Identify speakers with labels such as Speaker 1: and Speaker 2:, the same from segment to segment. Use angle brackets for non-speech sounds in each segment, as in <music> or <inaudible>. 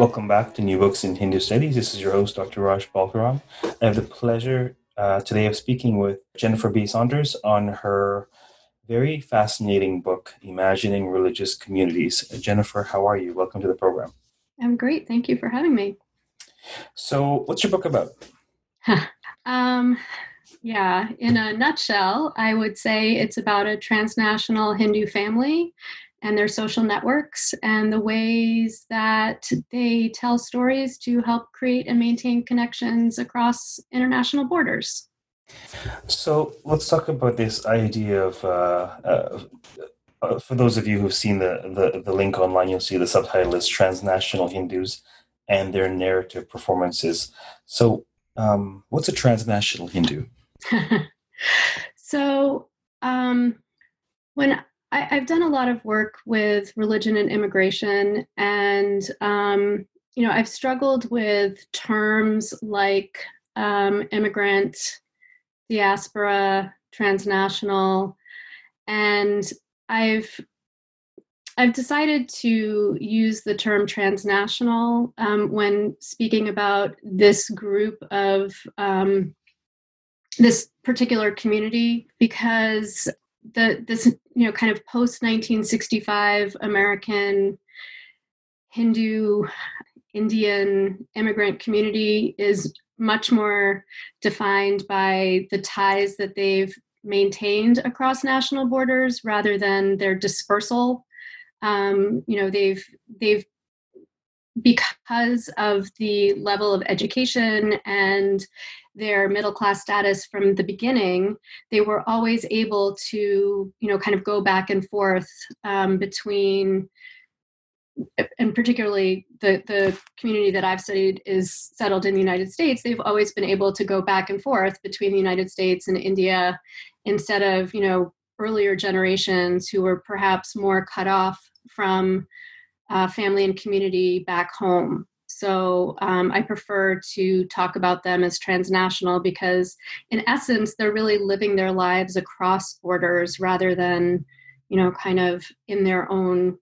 Speaker 1: Welcome back to New Books in Hindu Studies. This is your host, Dr. Raj Balkaran. I have the pleasure uh, today of speaking with Jennifer B. Saunders on her very fascinating book, Imagining Religious Communities. Uh, Jennifer, how are you? Welcome to the program.
Speaker 2: I'm great. Thank you for having me.
Speaker 1: So, what's your book about? <laughs>
Speaker 2: um, yeah, in a nutshell, I would say it's about a transnational Hindu family and their social networks and the ways that they tell stories to help create and maintain connections across international borders.
Speaker 1: So let's talk about this idea of. Uh, uh, uh, for those of you who've seen the, the, the link online, you'll see the subtitle is Transnational Hindus and Their Narrative Performances. So, um, what's a transnational Hindu? <laughs>
Speaker 2: so, um, when I, have done a lot of work with religion and immigration, and um, you know, I've struggled with terms like um, immigrant, diaspora, transnational, and I've I've decided to use the term transnational um, when speaking about this group of um, this particular community because the this you know kind of post 1965 American Hindu Indian immigrant community is much more defined by the ties that they've maintained across national borders rather than their dispersal. Um, you know, they've they've because of the level of education and their middle class status from the beginning, they were always able to, you know, kind of go back and forth um, between, and particularly the the community that I've studied is settled in the United States. They've always been able to go back and forth between the United States and India, instead of you know earlier generations who were perhaps more cut off from uh, family and community back home. So um, I prefer to talk about them as transnational because, in essence, they're really living their lives across borders rather than, you know, kind of in their own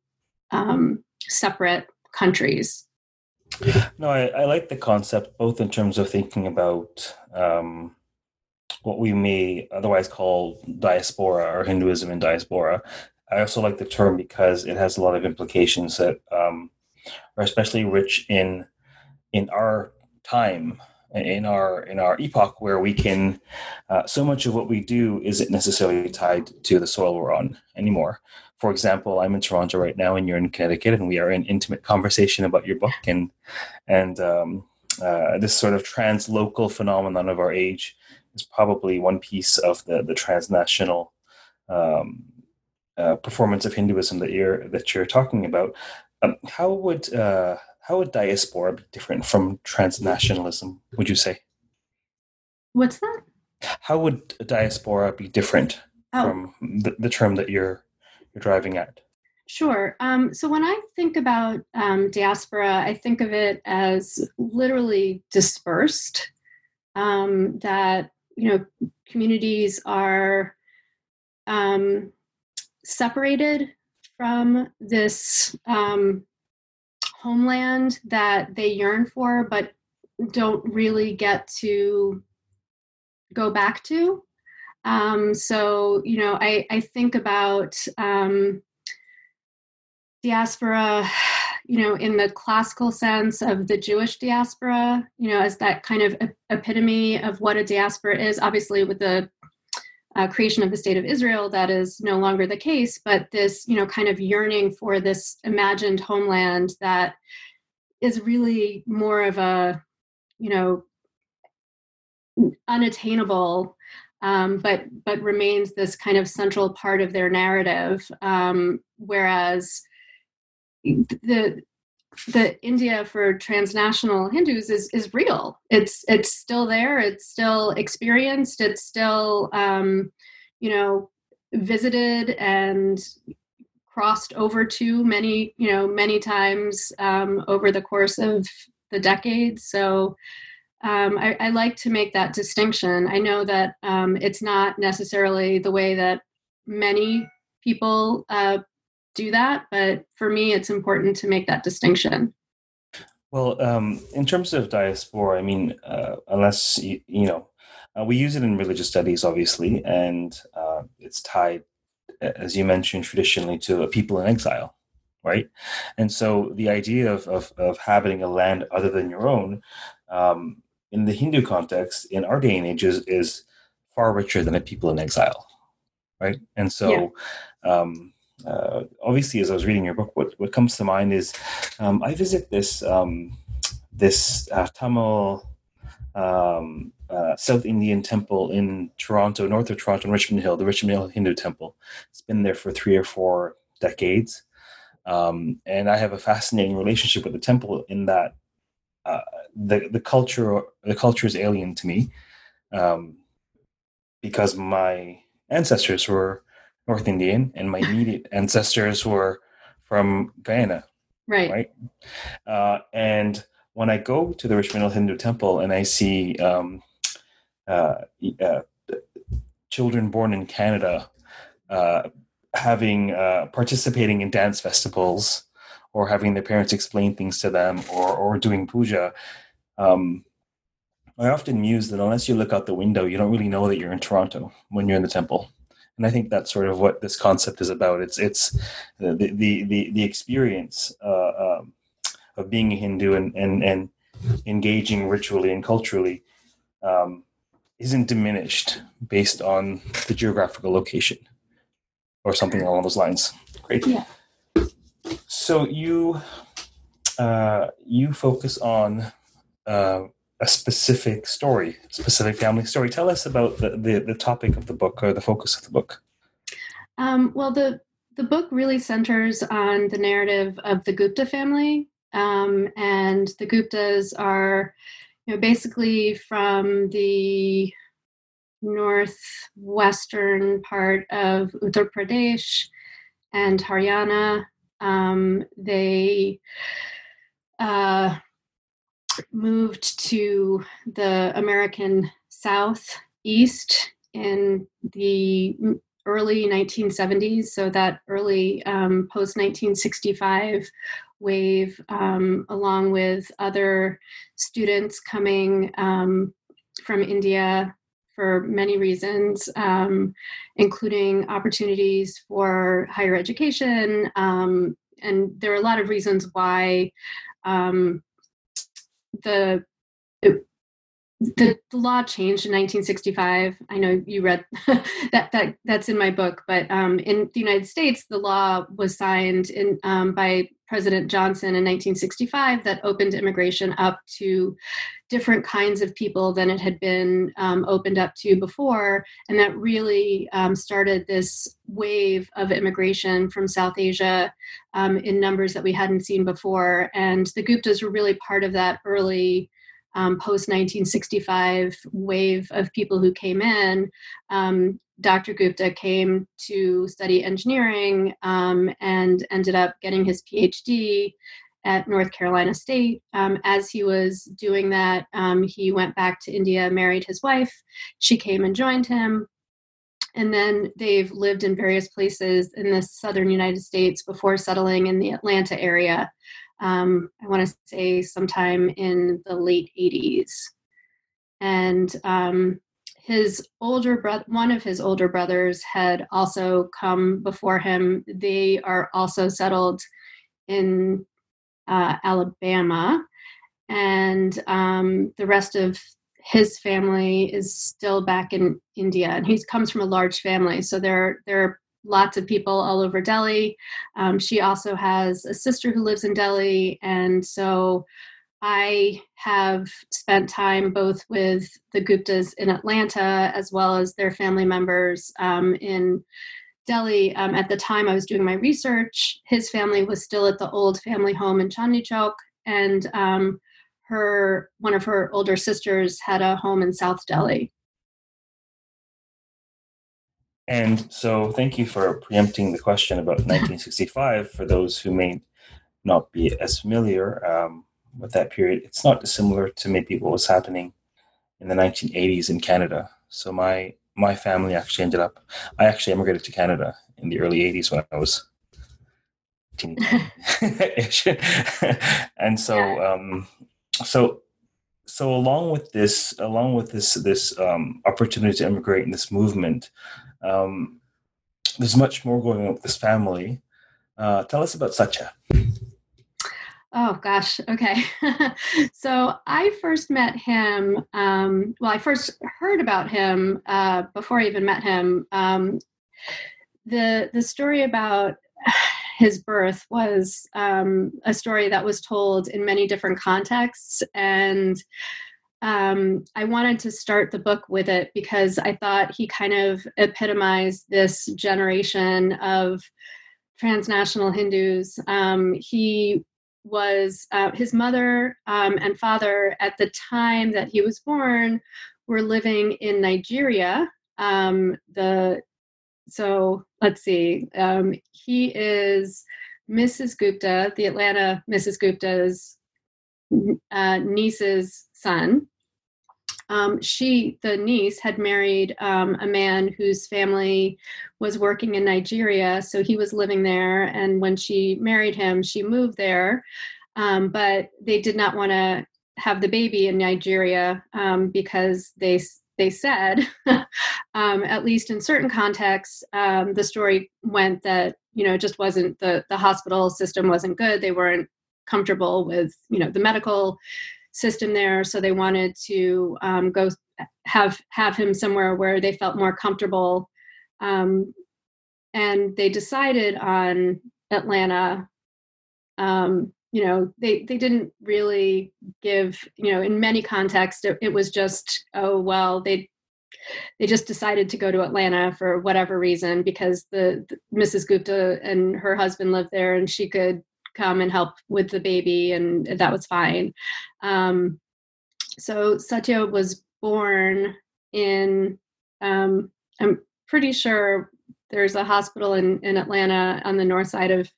Speaker 2: um, separate countries.
Speaker 1: No, I, I, like the concept both in terms of thinking about um, what we may otherwise call diaspora or Hinduism in diaspora. I also like the term because it has a lot of implications that um, are especially rich in in our time in our in our epoch where we can uh, so much of what we do isn't necessarily tied to the soil we're on anymore. For example i'm in toronto right now and you're in connecticut and we are in intimate conversation about your book and and um, uh, this sort of translocal phenomenon of our age is probably one piece of the the transnational um, uh, performance of hinduism that you're that you're talking about um, how would uh, how would diaspora be different from transnationalism? Would you say?
Speaker 2: What's that?
Speaker 1: How would diaspora be different oh. from the, the term that you're you're driving at?
Speaker 2: Sure. Um, so when I think about um, diaspora, I think of it as literally dispersed. Um, that you know, communities are um, separated from this um, homeland that they yearn for, but don't really get to go back to. Um, so, you know, I, I think about um, diaspora, you know, in the classical sense of the Jewish diaspora, you know, as that kind of epitome of what a diaspora is, obviously with the uh, creation of the state of Israel, that is no longer the case. But this, you know, kind of yearning for this imagined homeland that is really more of a, you know, unattainable, um, but but remains this kind of central part of their narrative. Um, whereas, the the India for transnational Hindus is is real. It's it's still there. It's still experienced. It's still um, you know visited and crossed over to many you know many times um, over the course of the decades. So um, I, I, like to make that distinction. I know that um, it's not necessarily the way that many people uh, do that, but for me, it's important to make that distinction.
Speaker 1: Well, um, in terms of diaspora, I mean, uh, unless you, you know, uh, we use it in religious studies, obviously, and uh, it's tied, as you mentioned, traditionally to a people in exile, right? And so the idea of of, of having a land other than your own, um, in the Hindu context, in our day and age, is, is far richer than a people in exile, right? And so. Yeah. Um, uh, obviously, as I was reading your book, what, what comes to mind is um, I visit this um, this uh, Tamil um, uh, South Indian temple in Toronto, north of Toronto, Richmond Hill, the Richmond Hill Hindu Temple. It's been there for three or four decades, um, and I have a fascinating relationship with the temple in that uh, the the culture the culture is alien to me um, because my ancestors were North Indian, and my <laughs> immediate ancestors were from Guyana.
Speaker 2: Right.
Speaker 1: Right. Uh, and when I go to the Richmond Hindu Temple and I see um, uh, uh, children born in Canada uh, having uh, participating in dance festivals or having their parents explain things to them or or doing puja. Um, I often muse that unless you look out the window, you don't really know that you're in Toronto when you're in the temple and I think that's sort of what this concept is about. It's it's the the the, the experience uh, um, of being a Hindu and and and engaging ritually and culturally um, isn't diminished based on the geographical location or something along those lines. Great.
Speaker 2: Yeah.
Speaker 1: So you uh, you focus on uh, a specific story, specific family story. Tell us about the, the, the topic of the book or the focus of the book.
Speaker 2: Um, well, the the book really centers on the narrative of the Gupta family, um, and the Guptas are, you know, basically from the northwestern part of Uttar Pradesh and Haryana. Um, they uh, moved to the American Southeast in the early 1970s, so that early um, post 1965 wave, um, along with other students coming um, from India for many reasons, um, including opportunities for higher education. Um, and there are a lot of reasons why um, the it, the, law changed in 1965. I know you read <laughs> that that that's in my book, but um, in the United States, the law was signed in um, by President Johnson in 1965 that opened immigration up to different kinds of people than it had been um, opened up to before, and that really um, started this wave of immigration from South Asia um, in numbers that we hadn't seen before. And the Guptas were really part of that early um, post 1965 wave of people who came in, um, Dr. Gupta came to study engineering um, and ended up getting his PhD at North Carolina State. Um, as he was doing that, um, he went back to India, married his wife. She came and joined him. And then they've lived in various places in the southern United States before settling in the Atlanta area um, I want to say sometime in the late 80s. And um, his older brother, one of his older brothers, had also come before him. They are also settled in uh, Alabama. And um, the rest of his family is still back in India. And he comes from a large family. So there, there are lots of people all over Delhi. Um, she also has a sister who lives in Delhi. And so I have spent time both with the Guptas in Atlanta as well as their family members um, in Delhi, um, at the time I was doing my research, his family was still at the old family home in Chandni Chowk, and um, her one of her older sisters had a home in South Delhi.
Speaker 1: And so, thank you for preempting the question about 1965 for those who may not be as familiar um, with that period. It's not dissimilar to maybe what was happening in the 1980s in Canada. So, my my family actually ended up, I actually immigrated to Canada in the early 80s when I was <laughs> and so, um, so so along with this along with this this um, opportunity to immigrate in this movement um, there's much more going on with this family. Uh, tell us about Satya.
Speaker 2: Oh gosh. Okay. <laughs> so I first met him. Um, well, I first heard about him uh, before I even met him. Um, the the story about <sighs> his birth was um, a story that was told in many different contexts, and um, I wanted to start the book with it because I thought he kind of epitomized this generation of transnational Hindus. Um, he was uh, his mother um, and father at the time that he was born were living in Nigeria. Um, the so let's see, um, he is Mrs. Gupta, the Atlanta Mrs. Gupta's uh, niece's son. Um, she, the niece, had married um, a man whose family was working in Nigeria, so he was living there. And when she married him, she moved there, um, but they did not want to have the baby in Nigeria um, because they they said, <laughs> um, at least in certain contexts, um, the story went that you know it just wasn't the the hospital system wasn't good. They weren't comfortable with you know the medical system there so they wanted to um, go have have him somewhere where they felt more comfortable um, and they decided on atlanta um, you know they they didn't really give you know in many contexts it, it was just oh well they they just decided to go to Atlanta for whatever reason because the, the, Mrs. Gupta and her husband lived there and she could come and help with the baby, and that was fine. Um, so Satya was born in, um, I'm pretty sure there's a hospital in, in Atlanta on the north side of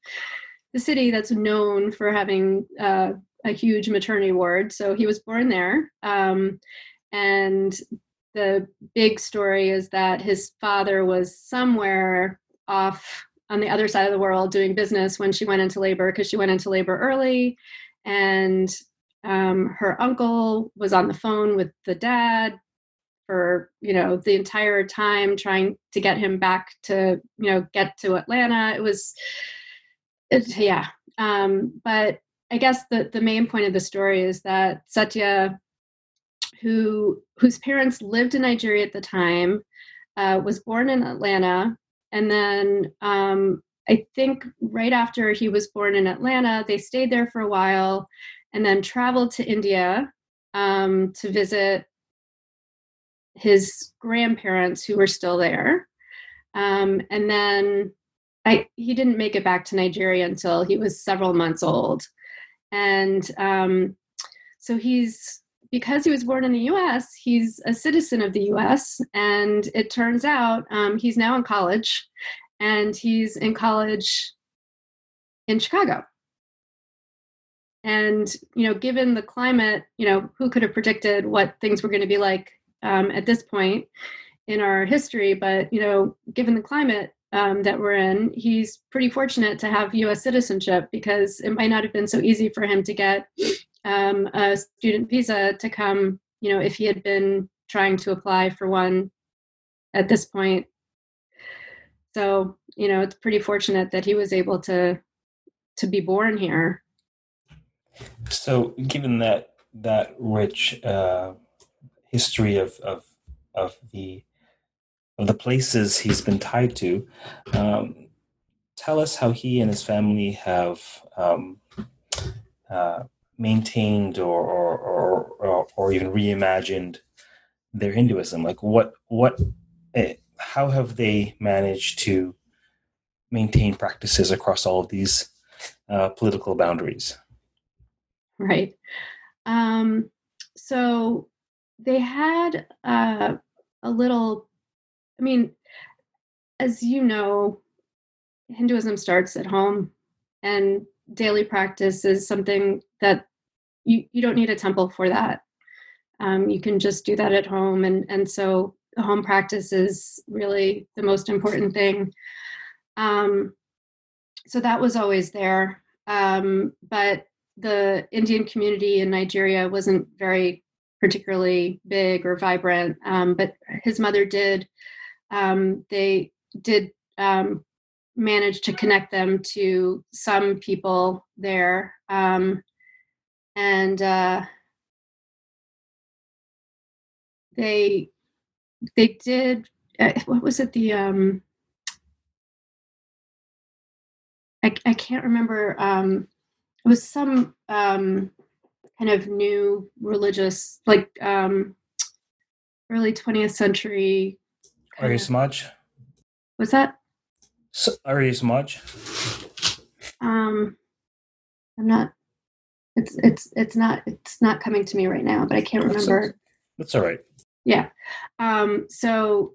Speaker 2: the city that's known for having uh, a huge maternity ward. So he was born there. Um, and the big story is that his father was somewhere off on the other side of the world doing business when she went into labor because she went into labor early. And um, her uncle was on the phone with the dad for you know the entire time trying to get him back to you know get to atlanta. It was it, yeah. Um, but i guess the, the main point of the story is that satya who whose parents lived in nigeria at the time uh, was born in atlanta and then um, I think right after he was born in Atlanta, they stayed there for a while and then traveled to India um, to visit his grandparents who were still there. Um, and then I, he didn't make it back to Nigeria until he was several months old. And um, so he's because he was born in the US, he's a citizen of the US. And it turns out um, he's now in college, and he's in college in Chicago. And, you know, given the climate, you know, who could have predicted what things were going to be like um, at this point in our history? But, you know, given the climate, um, that we're in, he's pretty fortunate to have U.S. citizenship because it might not have been so easy for him to get um, a student visa to come, you know, if he had been trying to apply for one at this point. So, you know, it's pretty fortunate that he was able to to be born here.
Speaker 1: So, given that that rich uh, history of of of the of the places he's been tied to, um, tell us how he and his family have um, uh, maintained or or, or or even reimagined their Hinduism? Like what what eh, how have they managed to maintain practices across all of these uh, political boundaries?
Speaker 2: Right. Um, so they had uh, a little, I mean, as you know, Hinduism starts at home, and daily practice is something that you, you don't need a temple for that. Um, you can just do that at home. And, and so home practice is really the most important thing. Um, so that was always there. Um, but the Indian community in Nigeria wasn't very particularly big or vibrant, um, but his mother did. Um, they did um, manage to connect them to some people there. Um, and uh, they they did uh, what was it the um I, I can't remember um it was some um kind of new religious like um early 20th century
Speaker 1: Arya Samaj?
Speaker 2: What's that?
Speaker 1: So, Arya Samaj
Speaker 2: um i'm not it's it's it's not it's not coming to me right now but i can't remember
Speaker 1: that's all right
Speaker 2: yeah. Um, so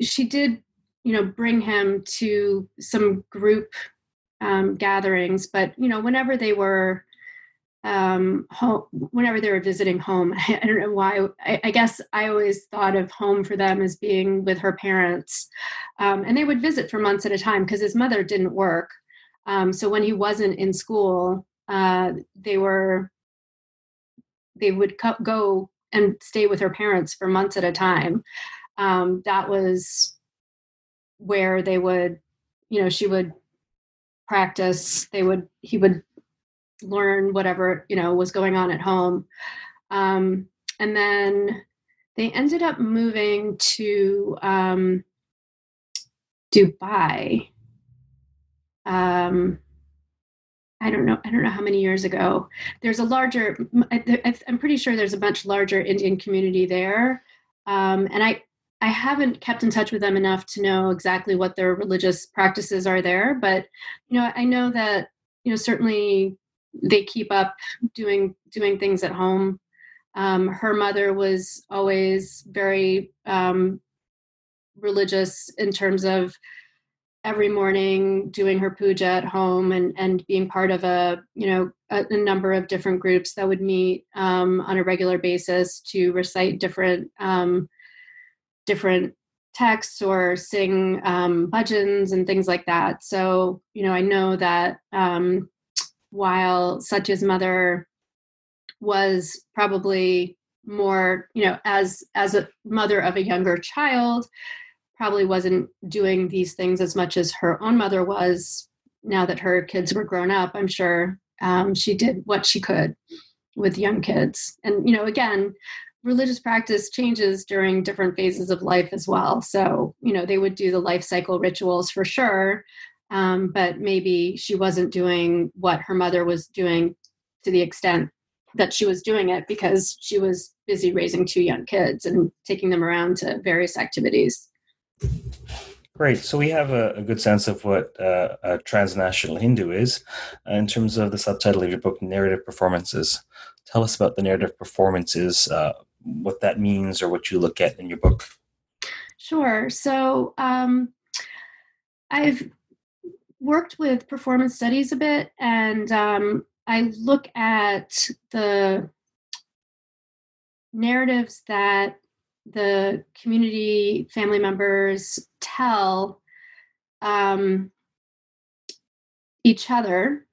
Speaker 2: she did, you know, bring him to some group um, gatherings, but you know, whenever they were um, home, whenever they were visiting home, I, <laughs> I don't know why. I, I, guess I always thought of home for them as being with her parents, um, and they would visit for months at a time because his mother didn't work. Um, so when he wasn't in school, uh, they were they would co- go and stay with her parents for months at a time. Um, that was where they would, you know, she would practice. They would, he would learn whatever, you know, was going on at home. Um, and then they ended up moving to um, Dubai. Um, I don't know. I don't know how many years ago. There's a larger. I'm pretty sure there's a much larger Indian community there, um, and I I haven't kept in touch with them enough to know exactly what their religious practices are there. But you know, I know that you know certainly they keep up doing doing things at home. Um, her mother was always very um, religious in terms of every morning doing her puja at home and and being part of a you know a, a number of different groups that would meet um, on a regular basis to recite different um, different texts or sing um, bhajans and things like that. So you know I know that um, while Satya's mother was probably more you know as as a mother of a younger child probably wasn't doing these things as much as her own mother was now that her kids were grown up i'm sure um, she did what she could with young kids. And you know again religious practice changes during different phases of life as well. So you know they would do the life cycle rituals for sure um, but maybe she wasn't doing what her mother was doing to the extent that she was doing it because she was busy raising two young kids and taking them around to various activities
Speaker 1: Great. So we have a, a good sense of what uh, a transnational Hindu is uh, in terms of the subtitle of your book, Narrative Performances. Tell us about the narrative performances, uh, what that means, or what you look at in your book.
Speaker 2: Sure. So um, I've worked with performance studies a bit, and um, I look at the narratives that the community family members tell um, each other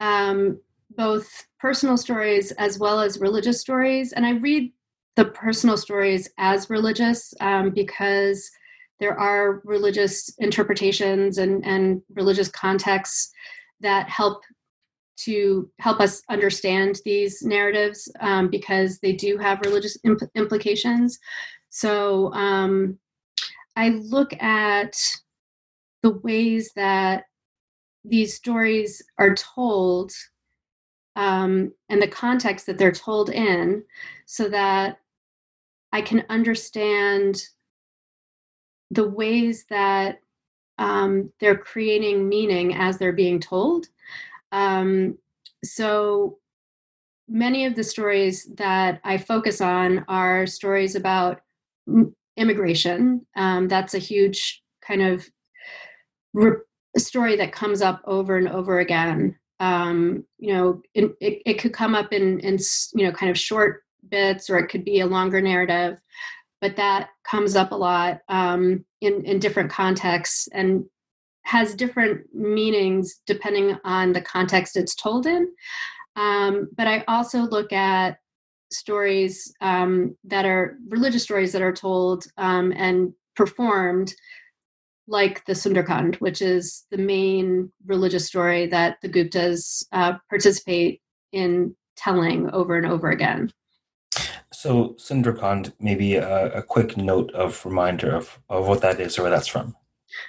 Speaker 2: um, both personal stories as well as religious stories. And i read the personal stories as religious um, because there are religious interpretations and, and religious contexts that help to help us understand these narratives um, because they do have religious imp- implications so um, I look at the ways that these stories are told um, and the context that they're told in so that I can understand the ways that um, they're creating meaning as they're being told. Um, so many of the stories that I focus on are stories about immigration. Um, that's a huge kind of re- story that comes up over and over again. Um, you know, it, it, it could come up in, in, you know, kind of short bits, or it could be a longer narrative, but that comes up a lot um, in, in different contexts and has different meanings depending on the context it's told in. Um, but I also look at stories um, that are religious stories that are told um, and performed like the Sundarkand, which is the main religious story that the Guptas uh, participate in telling over and over again.
Speaker 1: So, Sundarkand, maybe a, a, quick note of reminder of, of what that is or where that's from.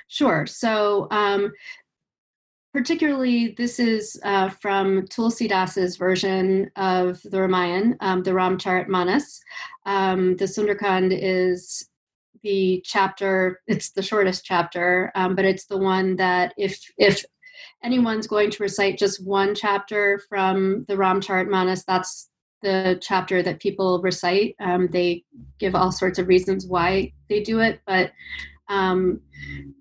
Speaker 2: Sure. So, um, particularly, this is uh, from Tulsidas's version of the Ramayana, um, the Ramcharitmanas. Um, the Sundarkand is the chapter it's the shortest chapter um, but it's the one that if if anyone's going to recite just one chapter from the ramcharitmanas that's the chapter that people recite um, they give all sorts of reasons why they do it but um,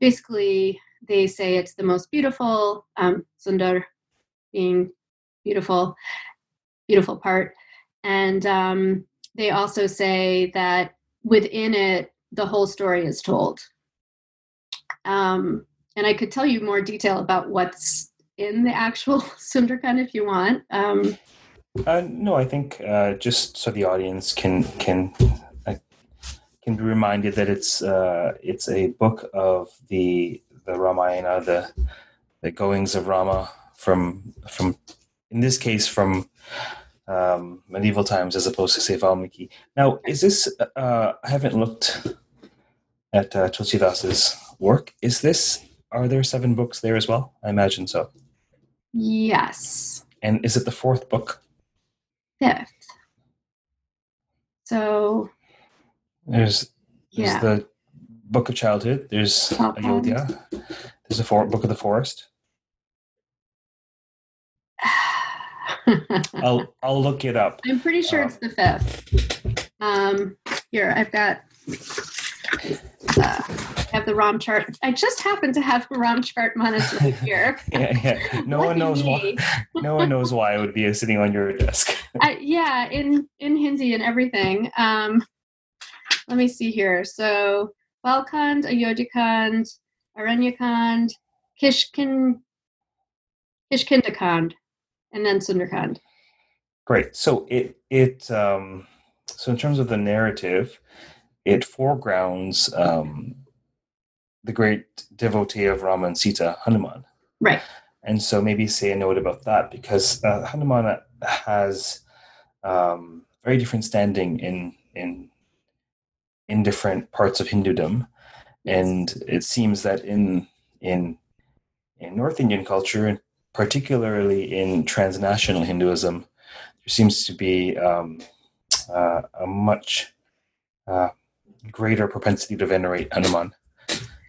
Speaker 2: basically they say it's the most beautiful um, sundar being beautiful beautiful part and um, they also say that within it the whole story is told. Um, and I could tell you more detail about what's in the actual <laughs> Sundarkand if you want. Um,
Speaker 1: uh, no, I think uh, just so the audience can can uh, can be reminded that it's uh, it's a book of the the Ramayana, the the goings of Rama from from in this case from um, medieval times as opposed to say Valmiki. Now, is this? Uh, I haven't looked at uh, Tulsidas's work. Is this? Are there seven books there as well? I imagine so.
Speaker 2: Yes.
Speaker 1: And is it the fourth book?
Speaker 2: Fifth. So.
Speaker 1: There's there's yeah. the Book of Childhood. There's Ayodhya. There's a for- Book of the Forest. <sighs> I'll I'll look it up.
Speaker 2: I'm pretty sure it's the fifth. Um, here I've got. Uh, I have the ROM chart. I just happen to have the Ramcharitmanas <laughs> here. <laughs>
Speaker 1: yeah, yeah. No one knows me. why. No one knows why it would be sitting on your desk. <laughs>
Speaker 2: I, yeah, in in Hindi and everything. Um, let me see here. So Balkand, Ayodhikand, Aranyakand, Kishkin, Kishkindakand and then Sundarkand.
Speaker 1: Great. So it it um, so in terms of the narrative, it foregrounds um, the great devotee of Rama and Sita, Hanuman.
Speaker 2: Right.
Speaker 1: And so maybe say a note about that because uh, Hanuman has um, very different standing in in in different parts of Hindudom, yes. and it seems that in in in North Indian culture, and particularly in transnational Hinduism, there seems to be um, uh, a much uh, greater propensity to venerate Hanuman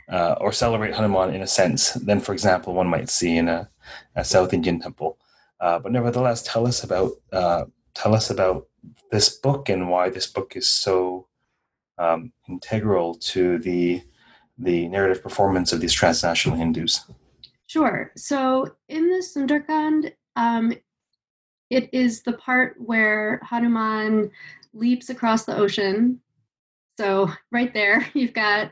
Speaker 1: uh, or celebrate Hanuman in a sense than, for example, one might see in a, a South Indian temple. Uh, but nevertheless, tell us about uh, tell us about this book and why this book is so um, integral to the the narrative performance of these transnational Hindus.
Speaker 2: Sure. So in the Sundarkand, um, it is the part where Hanuman leaps across the ocean. So right there, <laughs> you've got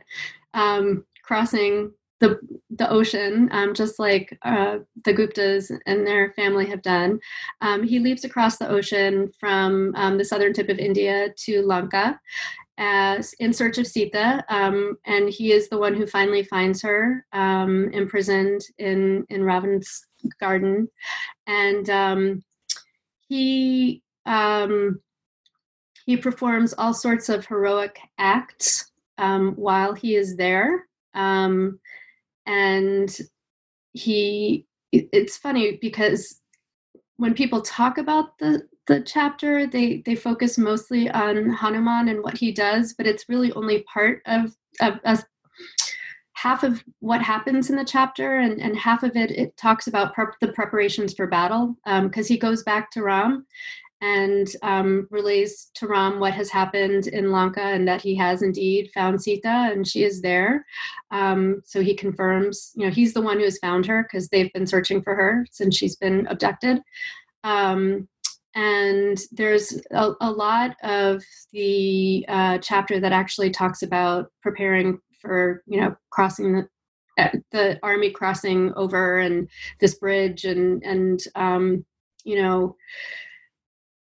Speaker 2: um, crossing the the ocean, um, just like uh, the Guptas and their family have done. Um, he leaps across the ocean from um, the southern tip of India to Lanka, as in search of Sita, um, and he is the one who finally finds her um, imprisoned in in Ravana's garden, and um, he um, he performs all sorts of heroic acts um, while he is there, um, and he. It's funny because when people talk about the the chapter they they focus mostly on hanuman and what he does but it's really only part of, of, half of what happens in the chapter and, and half of it it talks about prep, the preparations for battle because um, he goes back to ram and um, relays to ram what has happened in lanka and that he has indeed found sita and she is there. Um, so he confirms you know he's the one who has found her because they've been searching for her since she's been abducted. Um, and there's a, a, lot of the uh, chapter that actually talks about preparing for you know crossing the uh, the army crossing over and this bridge and and um, you know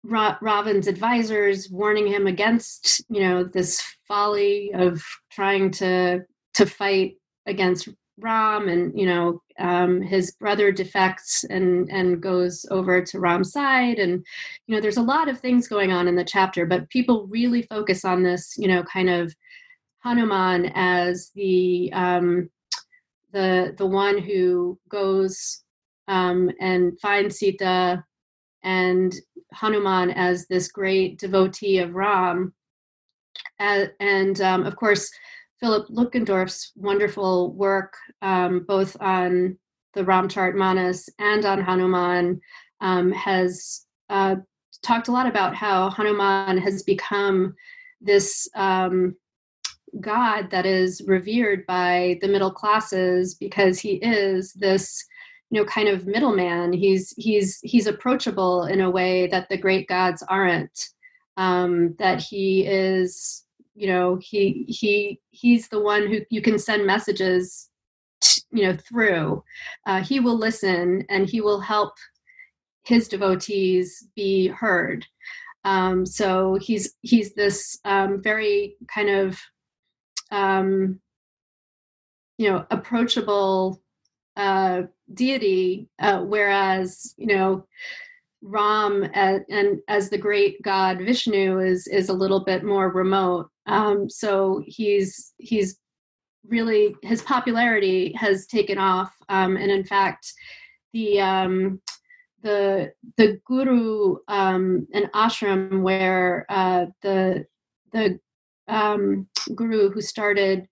Speaker 2: Ravan's advisors warning him against you know this folly of trying to to fight against Ram and you know um, his brother defects and and goes over to Ram's side. And you know there's a lot of things going on in the chapter but people really focus on this you know kind of Hanuman as the um, the the one who goes um, and finds Sita and Hanuman as this great devotee of Ram. And, and um, of course Philip Lutgendorf's wonderful work, um, both on the Ramcharitmanas and on Hanuman, um, has uh, talked a lot about how Hanuman has become this um, god that is revered by the middle classes because he is this you know kind of middleman. He's he's he's approachable in a way that the great gods aren't um, that he is you know he he he's the one who you can send messages you know through. Uh, he will listen and he will help his devotees be heard. Um, so he's he's this um, very kind of um, you know approachable uh, deity uh, whereas you know Ram as, and as the great god Vishnu is is a little bit more remote. Um, so he's he's really his popularity has taken off, um, and in fact, the um, the the guru um, an ashram where uh, the the um, guru who started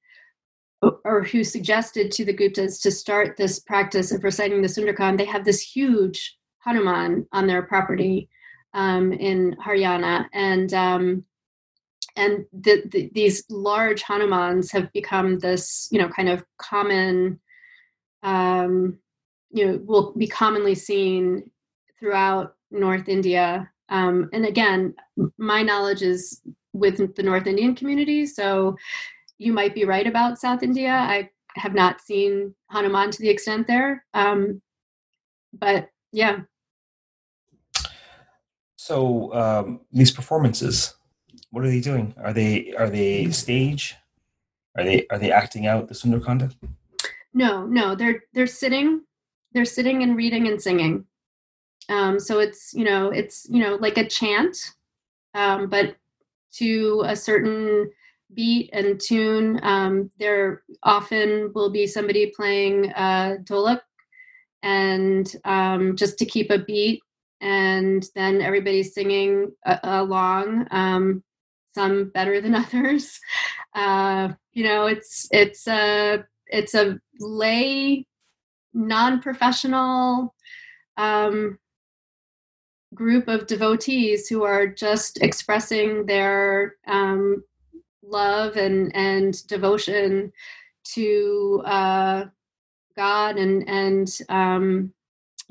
Speaker 2: or who suggested to the Guptas to start this practice of reciting the Sundarkand, they have this huge Hanuman on their property um, in Haryana, and um, and the, the, these large Hanumans have become this, you know, kind of common, um, you know, will be commonly seen throughout North India. Um, and again, my knowledge is with the North Indian community, so you might be right about South India. I have not seen Hanuman to the extent there, um, but yeah.
Speaker 1: So um, these performances, what are they doing? Are they are they stage? Are they are they acting out the Sundarkanda?
Speaker 2: No, no, they're they're sitting, they're sitting and reading and singing. Um, so it's you know it's you know like a chant, um, but to a certain beat and tune. Um, there often will be somebody playing uh, dholak, and um, just to keep a beat and then everybody's singing uh, along um, some better than <laughs> others. Uh, you know it's it's a it's a lay non-professional um, group of devotees who are just expressing their um, love and and devotion to uh, God and and um,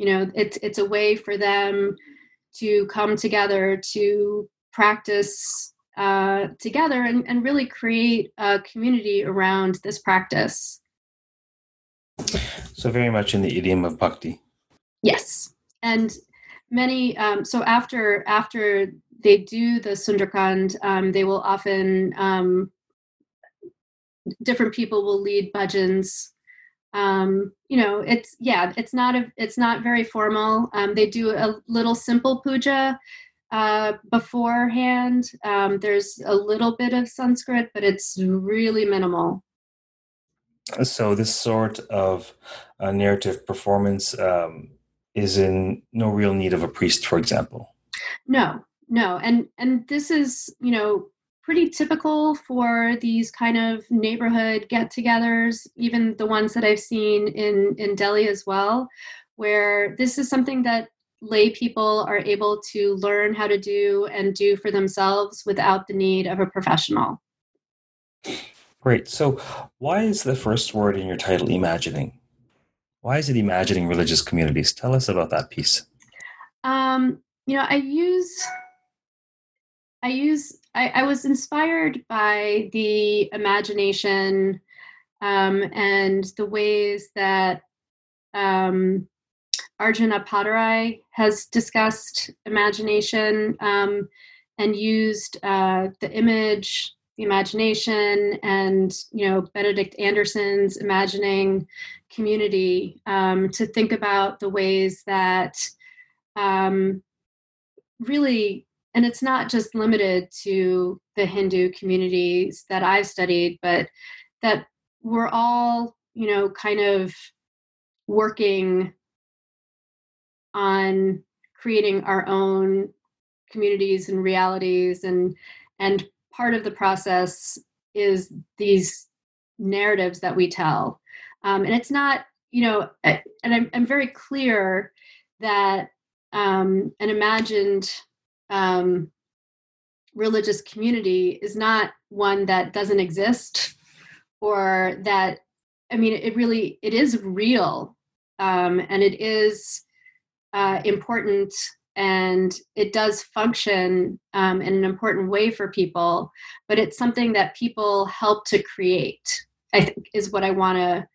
Speaker 2: you know it's it's a way for them to come together to practice uh, together and, and really create a community around this practice.
Speaker 1: So very much in the idiom of bhakti.
Speaker 2: Yes. And many um, so after after they do the sundarkand um, they will often um, different people will lead bhajans um, you know it's yeah it's not a it's not very formal. Um, they do a little simple puja uh, beforehand. Um, there's a little bit of sanskrit but it's really minimal.
Speaker 1: So this sort of uh, narrative performance um, is in no real need of a priest for example?
Speaker 2: No no and and this is you know pretty typical for these kind of neighborhood get-togethers, even the ones that I've seen in in Delhi as well, where this is something that lay people are able to learn how to do and do for themselves without the need of a professional.
Speaker 1: Great. So, why is the first word in your title imagining? Why is it imagining religious communities? Tell us about that piece.
Speaker 2: Um, you know, I use, I use, I, I was inspired by the imagination um, and the ways that um, Arjun Appadurai has discussed imagination um, and used uh, the image the imagination and you know benedict anderson's imagining community um, to think about the ways that um, really and it's not just limited to the hindu communities that i've studied but that we're all you know kind of working on creating our own communities and realities and and part of the process is these narratives that we tell. Um, and it's not, you know, and I'm, I'm very clear that um, an imagined um, religious community is not one that doesn't exist or that, I mean, it really, it is real um, and it is uh, important and it does function um, in an important way for people but it's something that people help to create i think is what i want to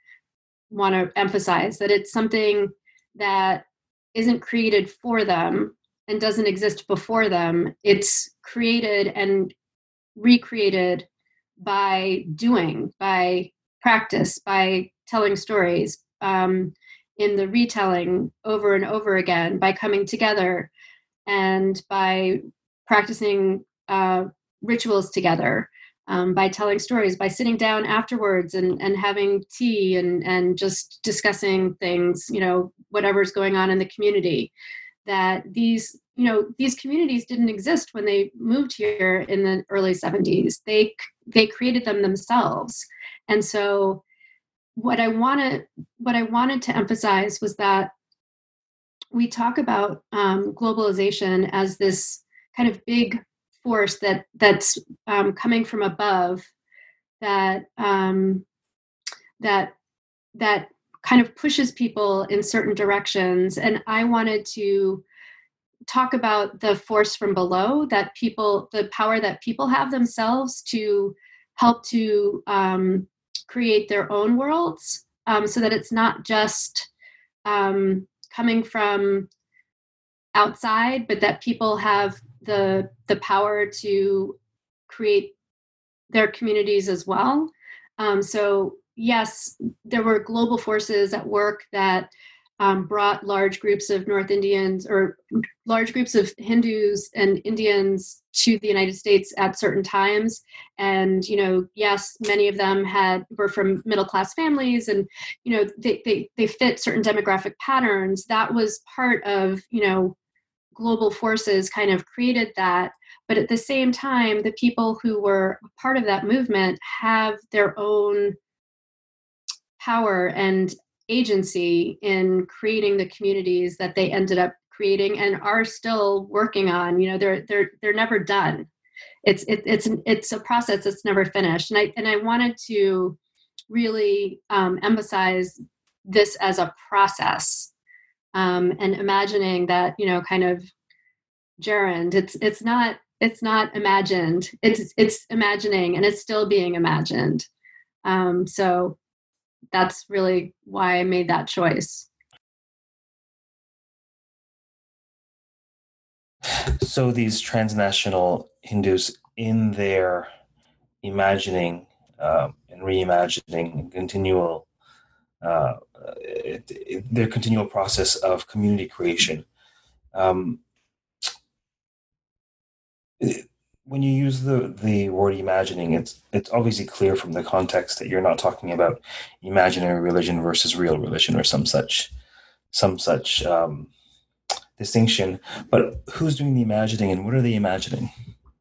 Speaker 2: want to emphasize that it's something that isn't created for them and doesn't exist before them it's created and recreated by doing by practice by telling stories um, in the retelling over and over again by coming together and by practicing uh, rituals together um, by telling stories by sitting down afterwards and, and having tea and, and just discussing things you know whatever's going on in the community that these you know these communities didn't exist when they moved here in the early 70s they they created them themselves. And so what I wanted what I wanted to emphasize was that we talk about um, globalization as this kind of big force that that's um, coming from above that um, that that kind of pushes people in certain directions. And i wanted to talk about the force from below that people the power that people have themselves to help to um, create their own worlds um, so that it's not just um, coming from outside but that people have the the power to create their communities as well. Um, so yes there were global forces at work that um, brought large groups of North Indians or large groups of Hindus and Indians to the United States at certain times. And you know, yes, many of them had were from middle class families, and you know, they they they fit certain demographic patterns. That was part of you know, global forces kind of created that. But at the same time, the people who were part of that movement have their own power and agency in creating the communities that they ended up creating and are still working on you know they're they're they're never done. It's it, it's it's a process that's never finished. And i and i wanted to really um, emphasize this as a process um, and imagining that you know kind of gerund. It's it's not it's not imagined. It's it's imagining and it's still being imagined. Um, so that's really why I made that choice.
Speaker 1: So these transnational Hindus, in their imagining um, and reimagining continual, uh, it, it, their continual process of community creation, um, it, when you use the the word imagining, it's it's obviously clear from the context that you're not talking about imaginary religion versus real religion or some such some such um, distinction. But who's doing the imagining, and what are they imagining?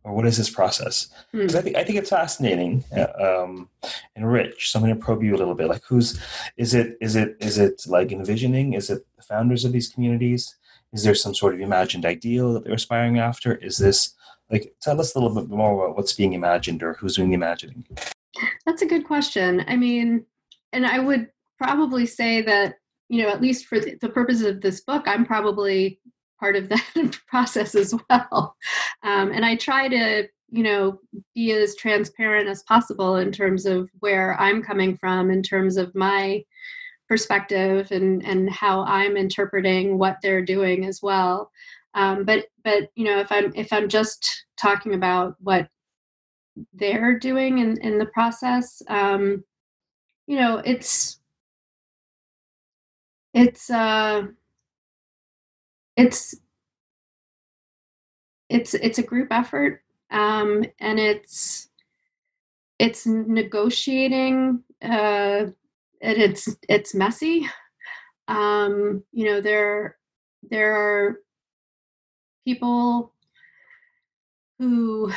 Speaker 1: or what is this process?
Speaker 2: Hmm.
Speaker 1: I think I think it's fascinating uh, um, and rich. So I'm going to probe you a little bit. Like, who's is it? Is it is it like envisioning? Is it the founders of these communities? Is there some sort of imagined ideal that they're aspiring after? Is this like tell us a little bit more about what's being imagined or who's doing the imagining?
Speaker 2: That's a good question. I mean, and I would probably say that, you know, at least for the, purposes of this book, I'm probably part of that <laughs> process as well. Um, and I try to, you know, be as transparent as possible in terms of where I'm coming from, in terms of my perspective and and how I'm interpreting what they're doing as well. Um, but but you know, if I'm if I'm just talking about what they're doing in, in the process um you know it's it's uh it's it's it's a group effort um and it's it's negotiating uh and it's it's messy. Um you know there there are people who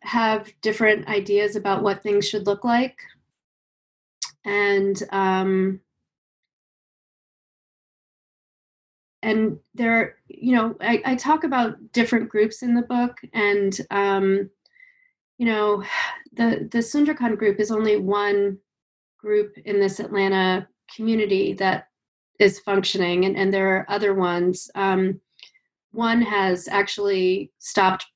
Speaker 2: have different ideas about what things should look like. And um and there you know I, I talk about different groups in the book and um you know the the sundarkand group is only one group in this atlanta community that is functioning and, and there are other ones. Um, one has actually stopped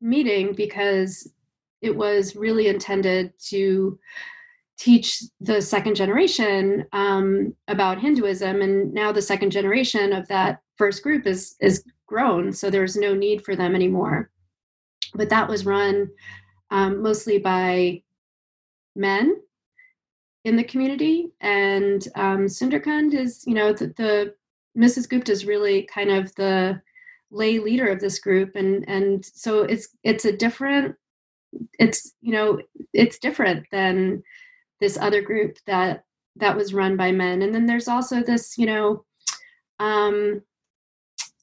Speaker 2: meeting because it was really intended to teach the second generation um, about Hinduism, and now the second generation of that first group is is grown, so there's no need for them anymore. But that was run um, mostly by men in the community, and um, Sundarkand is, you know, the, the Mrs. Gupta is really kind of the lay leader of this group and and so it's it's a different it's you know it's different than this other group that that was run by men. And then there's also this you know um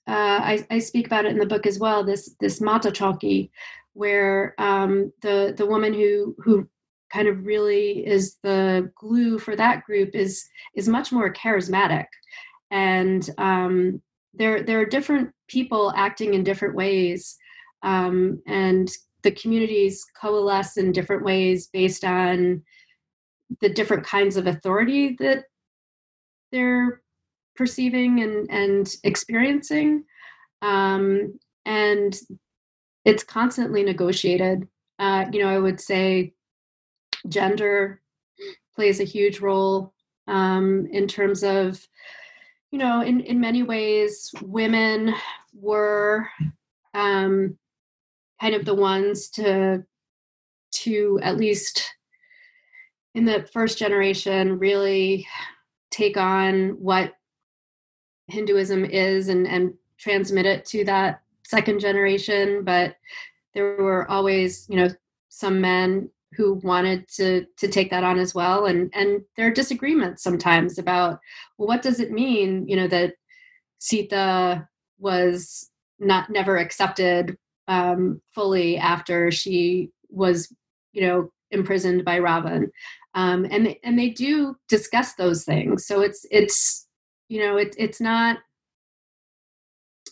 Speaker 2: uh, I, I speak about it in the book as well this this mata chowki where um the the woman who who kind of really is the glue for that group is is much more charismatic. And um there there are different people acting in different ways um, and the communities coalesce in different ways based on the different kinds of authority that they're perceiving and, and experiencing um, and it's constantly negotiated. Uh, you know i would say gender plays a huge role um, in terms of you know, in, in many ways, women were um, kind of the ones to to at least in the first generation really take on what Hinduism is and and transmit it to that second generation. But there were always, you know, some men who wanted to to take that on as well. And and there are disagreements sometimes about well what does it mean you know that sita was not never accepted um, fully after she was you know imprisoned by ravan um, and and they do discuss those things. So it's it's you know it, it's not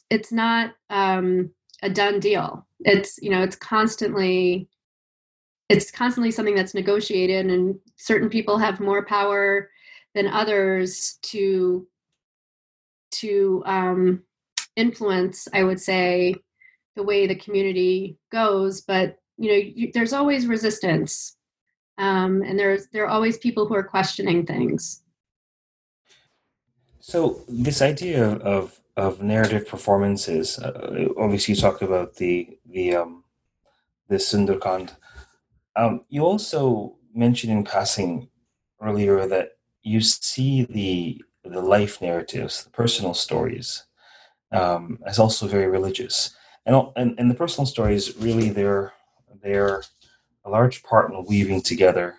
Speaker 2: it's not um, a done deal. It's you know it's constantly it's constantly something that's negotiated and certain people have more power than others to to um, influence i would say the way the community goes but you know you, there's always resistance um, and there's there are always people who are questioning things
Speaker 1: So this idea of of narrative performances, uh, obviously, you talked about the the um, the Sundarkand. Um, you also mentioned in passing earlier that you see the the life narratives, the personal stories, um, as also very religious, and, and and the personal stories really they're they're a large part in weaving together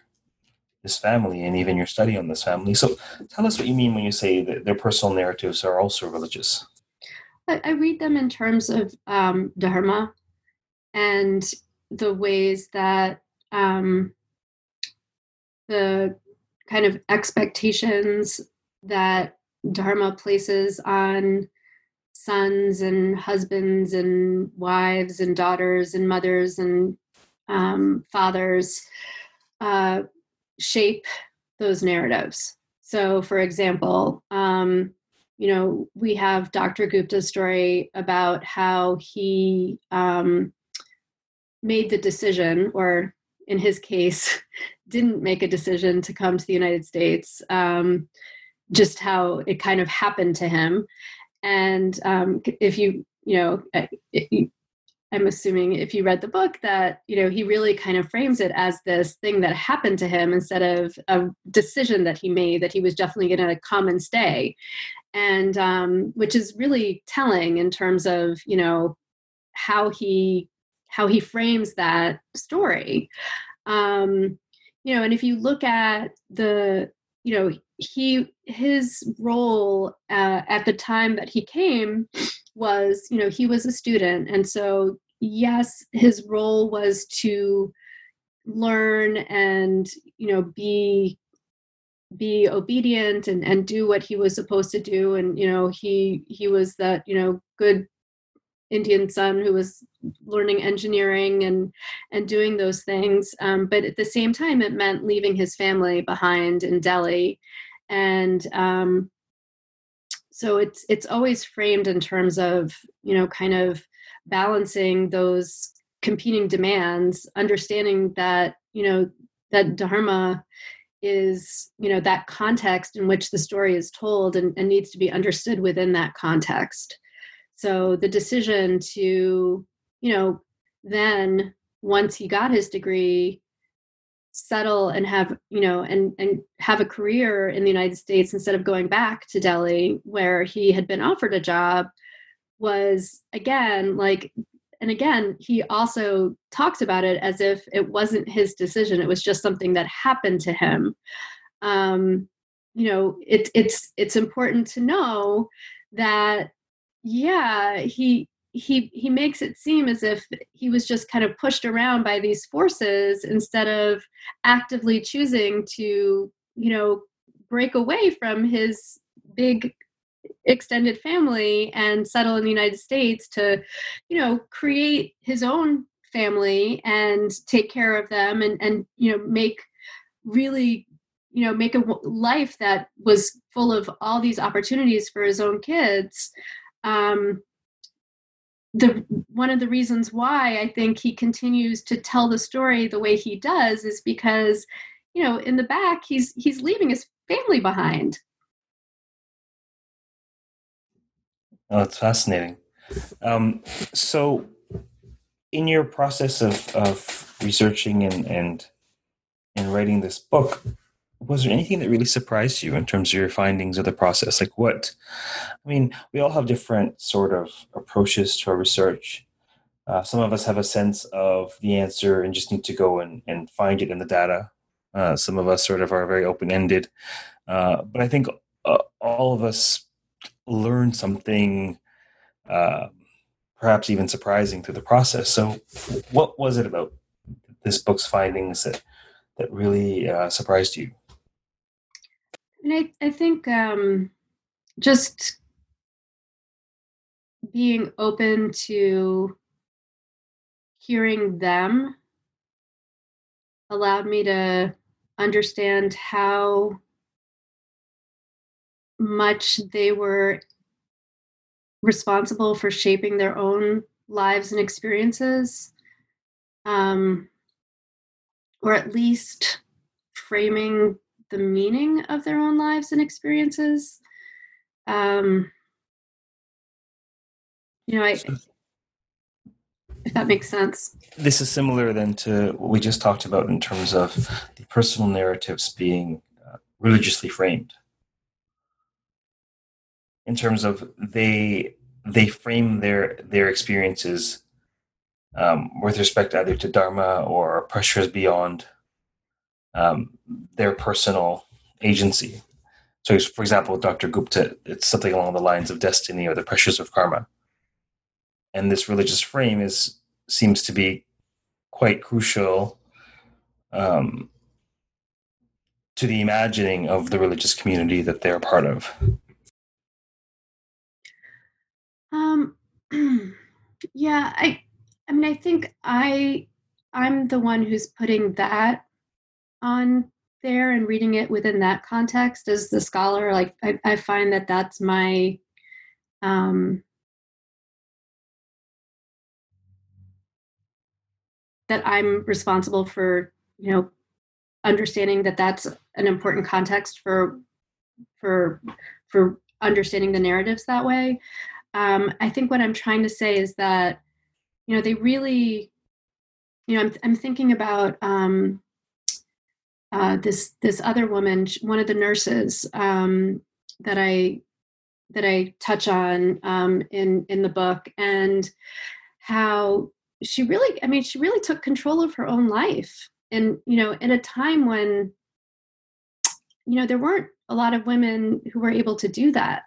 Speaker 1: this family and even your study on this family. So tell us what you mean when you say that their personal narratives are also religious.
Speaker 2: I, I read them in terms of um, dharma, and the ways that um, the kind of expectations that Dharma places on sons and husbands and wives and daughters and mothers and um, fathers uh, shape those narratives. So, for example, um, you know, we have Dr. Gupta's story about how he um, made the decision, or in his case, <laughs> didn't make a decision to come to the United States, um, just how it kind of happened to him. And um, if you, you know, I'm assuming if you read the book that you know he really kind of frames it as this thing that happened to him instead of a decision that he made that he was definitely going to come and stay, and um, which is really telling in terms of you know how he how he frames that story. Um, you know, and if you look at the you know he his role uh, at the time that he came was you know he was a student and so yes his role was to learn and you know be be obedient and and do what he was supposed to do and you know he he was that you know good indian son who was learning engineering and and doing those things. Um, but at the same time it meant leaving his family behind in delhi. And um, so it's it's always framed in terms of you know kind of balancing those competing demands understanding that you know that dharma is you know that context in which the story is told and, and needs to be understood within that context so the decision to you know then once he got his degree settle and have you know and and have a career in the united states instead of going back to delhi where he had been offered a job was again like and again he also talks about it as if it wasn't his decision it was just something that happened to him. Um you know it, it's it's important to know that yeah he he he makes it seem as if he was just kind of pushed around by these forces instead of actively choosing to you know break away from his big extended family and settle in the United States to you know create his own family and take care of them and and you know make really you know make a life that was full of all these opportunities for his own kids um the one of the reasons why I think he continues to tell the story the way he does is because you know in the back he's he's leaving his family behind.
Speaker 1: Oh, that's fascinating. Um, so, in your process of, of researching and, and and writing this book, was there anything that really surprised you in terms of your findings of the process? Like what i mean we all have different sort of approaches to our research. Uh, some of us have a sense of the answer and just need to go and, and find it in the data. Uh, some of us sort of are very open-ended. Uh, but i think uh, all of us learn something uh, perhaps even surprising through the process. So what was it about this book's findings that that really uh, surprised you
Speaker 2: and I, I think um, just being open to hearing them allowed me to understand how much they were responsible for shaping their own lives and experiences um, or at least framing the meaning of their own lives and experiences. Um, you know, I, if that makes sense.
Speaker 1: This is similar then to what we just talked about in terms of the personal narratives being uh, religiously framed. In terms of they they frame their their experiences um, with respect either to dharma or pressures beyond um, their personal agency. So, for example, Dr. Gupta, it's something along the lines of destiny or the pressures of karma. And this religious frame is seems to be quite crucial um, to the imagining of the religious community that they're part of?
Speaker 2: Um, <clears throat> yeah, I, I mean, I think I, I'm the one who's putting that on there and reading it within that context as the scholar. Like, I, I find that that's my, um, that I'm responsible for, you know, understanding that that's an important context for for for understanding the narratives that way. Um, I think what I'm trying to say is that you know they really, you know, I'm I'm thinking about um, uh, this this other woman, one of the nurses um, that I that I touch on um, in in the book, and how she really, I mean, she really took control of her own life. And, you know, in a time when, you know, there weren't a lot of women who were able to do that.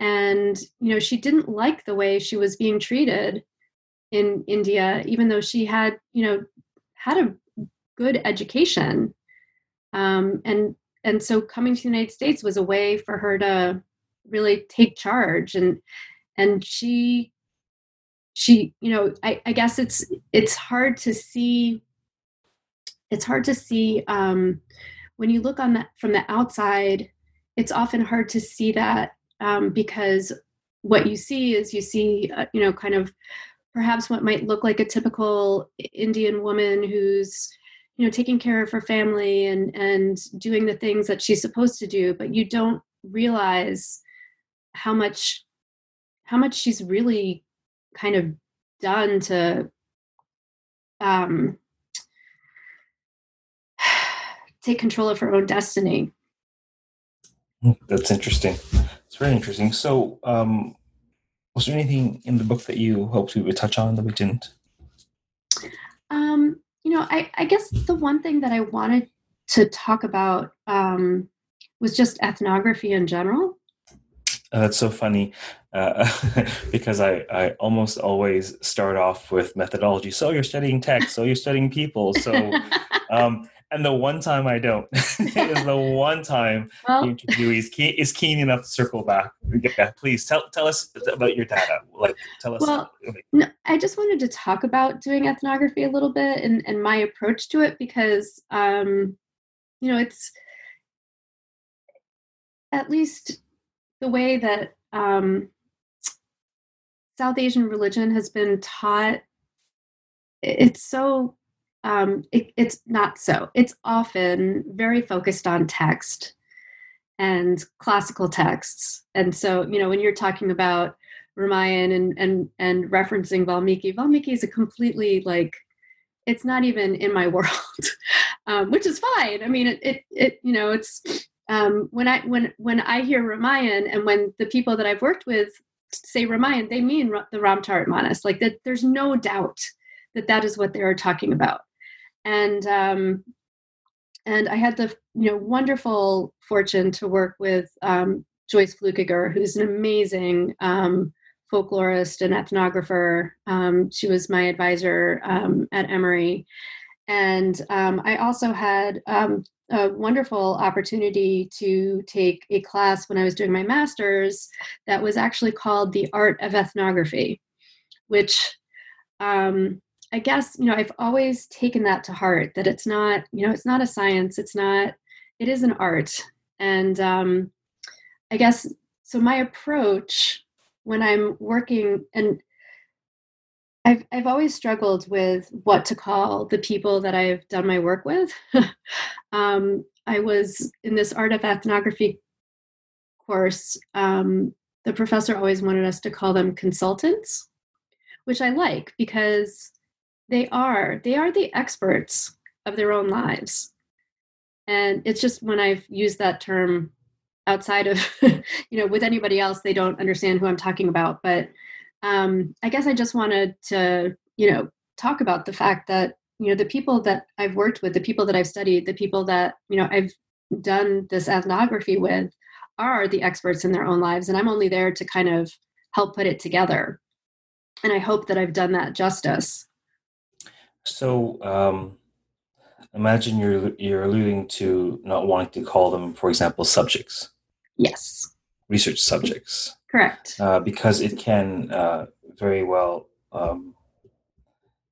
Speaker 2: And, you know, she didn't like the way she was being treated in India, even though she had, you know, had a good education. Um, and and so coming to the United States was a way for her to really take charge. And and she she you know I, I guess it's it's hard to see it's hard to see um, when you look on that from the outside it's often hard to see that um, because what you see is you see uh, you know kind of perhaps what might look like a typical indian woman who's you know taking care of her family and and doing the things that she's supposed to do but you don't realize how much how much she's really kind of done to um, <sighs> take control of her own destiny.
Speaker 1: That's interesting. It's very interesting. So, um, was there anything in the book that you hoped we would touch on that we didn't?
Speaker 2: Um, know, I, I guess the one thing that I wanted to talk about um, was just ethnography in general.
Speaker 1: Uh, that's so funny uh, <laughs> because I, I almost always start off with methodology. So you're studying text, so you're studying people. So, <laughs> um, and the one time I don't <laughs> is the one time well, the interviewee is keen, is keen enough to circle back. Yeah, please tell tell us about your data. Like, tell us.
Speaker 2: Well, no, I just wanted to talk about doing ethnography a little bit and and my approach to it because, um, you know, it's at least the way that um, South Asian religion has been taught, it's so, um, it, it's not so. It's often very focused on text and classical texts. And so, you know, when you're talking about Ramayan and, and, and referencing Valmiki, Valmiki is a completely like, it's not even in my <laughs> world, um, which is fine. I mean, it, it, it, you know, it's, um, when I when when I hear Ramayan and when the people that I've worked with say Ramayan, they mean the Ramcharitmanas. Like that, there's no doubt that that is what they are talking about. And um, and I had the you know wonderful fortune to work with um, Joyce Flueckiger, who's an amazing um, folklorist and ethnographer. Um, she was my advisor um, at Emory, and um, I also had a wonderful opportunity to take a class when I was doing my master's that was actually called The Art of Ethnography, which um, I guess, you know, I've always taken that to heart that it's not, you know, it's not a science, it's not, it is an art. And um, I guess, so my approach when I'm working, and I've I've always struggled with what to call the people that I've done my work with. <laughs> um, I was in this art of ethnography course. Um, the professor always wanted us to call them consultants, which I like because they are they are the experts of their own lives. And it's just when I've used that term outside of <laughs> you know with anybody else, they don't understand who I'm talking about, but um, I guess I just wanted to, you know, talk about the fact that, you know, the people that I've worked with, the people that I've studied, the people that, you know, I've done this ethnography with are the experts in their own lives. And I'm only there to kind of help put it together. And I hope that I've done that justice.
Speaker 1: So um, imagine you're you're alluding to not wanting to call them, for example, subjects.
Speaker 2: Yes.
Speaker 1: Research subjects.
Speaker 2: Correct.
Speaker 1: Uh, because it can uh, very well um,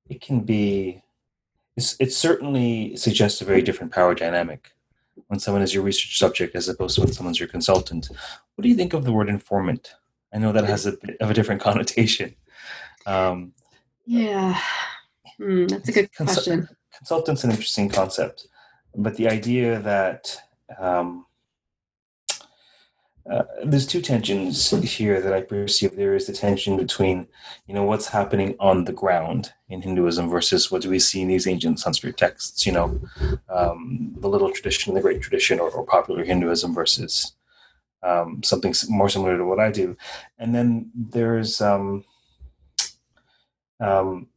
Speaker 1: it can be it certainly suggests a very different power dynamic when someone is your research subject as opposed to when someone's your consultant. What do you think of the word informant? I know that has a bit of a different <laughs> connotation. Um,
Speaker 2: yeah, mm, that's a good question.
Speaker 1: Consultant's an interesting concept, but the idea that um, uh, there's two tensions here that I perceive. There is the tension between, you know, what's happening on the ground in Hinduism versus what do we see in these ancient Sanskrit texts. You know, um, the little tradition, the great tradition, or, or popular Hinduism versus um, something more similar to what I do. And then there's um, um,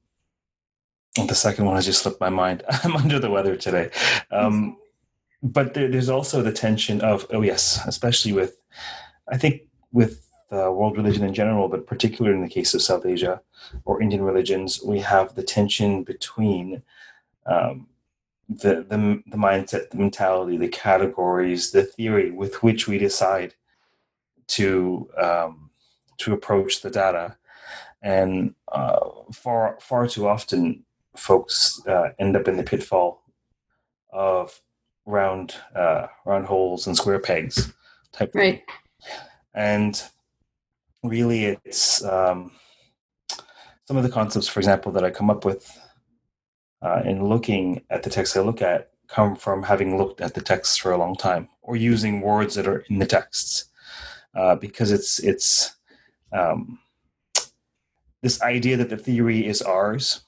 Speaker 1: the second one has just slipped my mind. <laughs> I'm under the weather today. Um, but there, there's also the tension of oh yes, especially with I think with uh, world religion in general, but particularly in the case of South Asia or Indian religions, we have the tension between um, the, the the mindset, the mentality, the categories, the theory with which we decide to um, to approach the data, and uh, far far too often, folks uh, end up in the pitfall of round uh, round holes and square pegs type
Speaker 2: right.
Speaker 1: And really it's um, some of the concepts for example that i come up with uh, in looking at the text i look at come from having looked at the texts for a long time or using words that are in the texts uh, because it's it's um, this idea that the theory is ours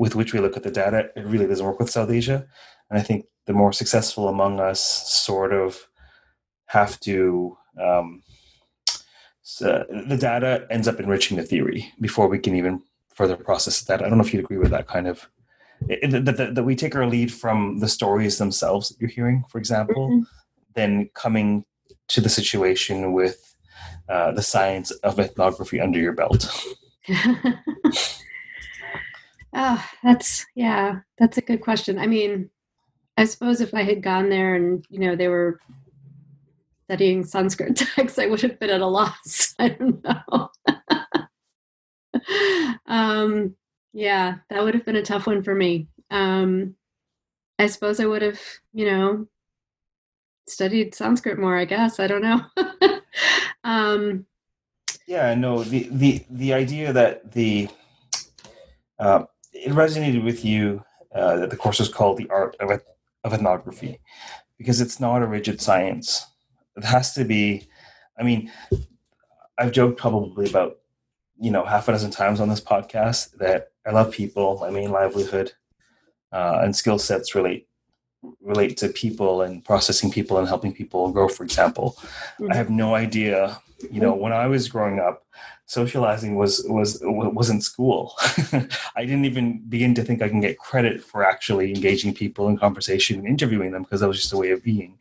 Speaker 1: with which we look at the data it really doesn't work with south asia and i think the more successful among us sort of have to um, so the data ends up enriching the theory before we can even further process that. I don't know if you'd agree with that kind of that, that we take our lead from the stories themselves that you're hearing, for example, mm-hmm. then coming to the situation with uh, the science of ethnography under your belt. <laughs>
Speaker 2: oh, that's yeah, that's a good question. I mean, I suppose if I had gone there and you know they were studying Sanskrit <laughs> texts, I would have been at a loss. <laughs> I don't know. <laughs> um, yeah, that would have been a tough one for me. Um, I suppose I would have, you know, studied Sanskrit more. I guess I don't know. um,
Speaker 1: yeah, no. The the the idea that the uh, it resonated with you uh, that the course is called the art of of ethnography because it's not a rigid science. It has to be. I mean, I've joked probably about you know half a dozen times on this podcast that I love people. My main livelihood uh, and skill sets relate relate to people and processing people and helping people grow. For example, mm-hmm. I have no idea. You know, when I was growing up, socializing was was wasn't school. <laughs> I didn't even begin to think I can get credit for actually engaging people in conversation and interviewing them because that was just a way of being.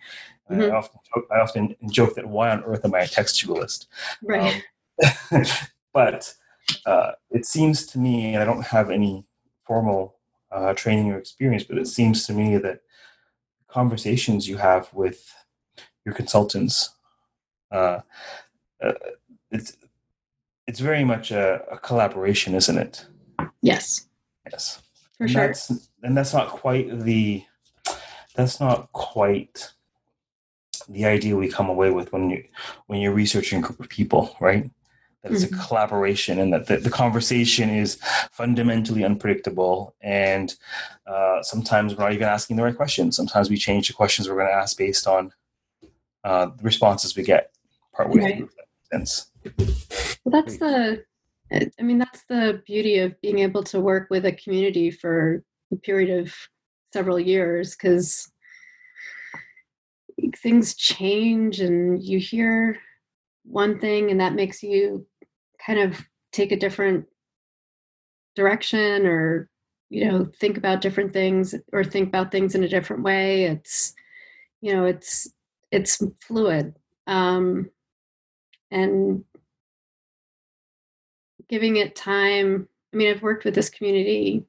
Speaker 1: Mm-hmm. I often joke, I often joke that why on earth am I a textualist?
Speaker 2: Right.
Speaker 1: Um, <laughs> but uh, it seems to me, and I don't have any formal uh, training or experience, but it seems to me that conversations you have with your consultants, uh, uh it's it's very much a, a collaboration, isn't it?
Speaker 2: Yes.
Speaker 1: Yes.
Speaker 2: For
Speaker 1: and
Speaker 2: sure.
Speaker 1: That's, and that's not quite the that's not quite the idea we come away with when you when you're researching a group of people, right? That it's mm-hmm. a collaboration and that the, the, conversation is fundamentally unpredictable. And uh, sometimes we're not even asking the right questions. Sometimes we change the questions we're going to ask based on uh, the responses we get partway right. through. Sense.
Speaker 2: Well, that's the, I mean, that's the beauty of being able to work with a community for a period of several years because things change and you hear one thing and that makes you kind of take a different direction or you know think about different things or think about things in a different way. It's you know it's it's fluid. Um and giving it time. I mean, I've worked with this community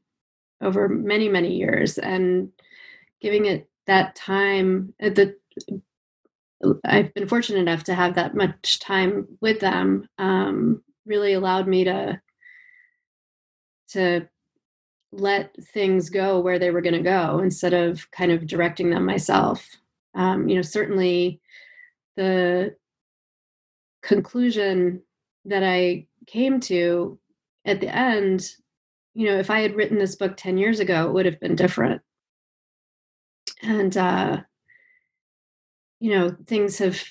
Speaker 2: over many many years and giving it that time uh, the I've been fortunate enough to have that much time with them. Um, really allowed me to to let things go where they were going to go instead of kind of directing them myself. Um, you know, certainly the conclusion that I came to at the end, you know, if I had written this book 10 years ago, it would have been different. And uh, you know things have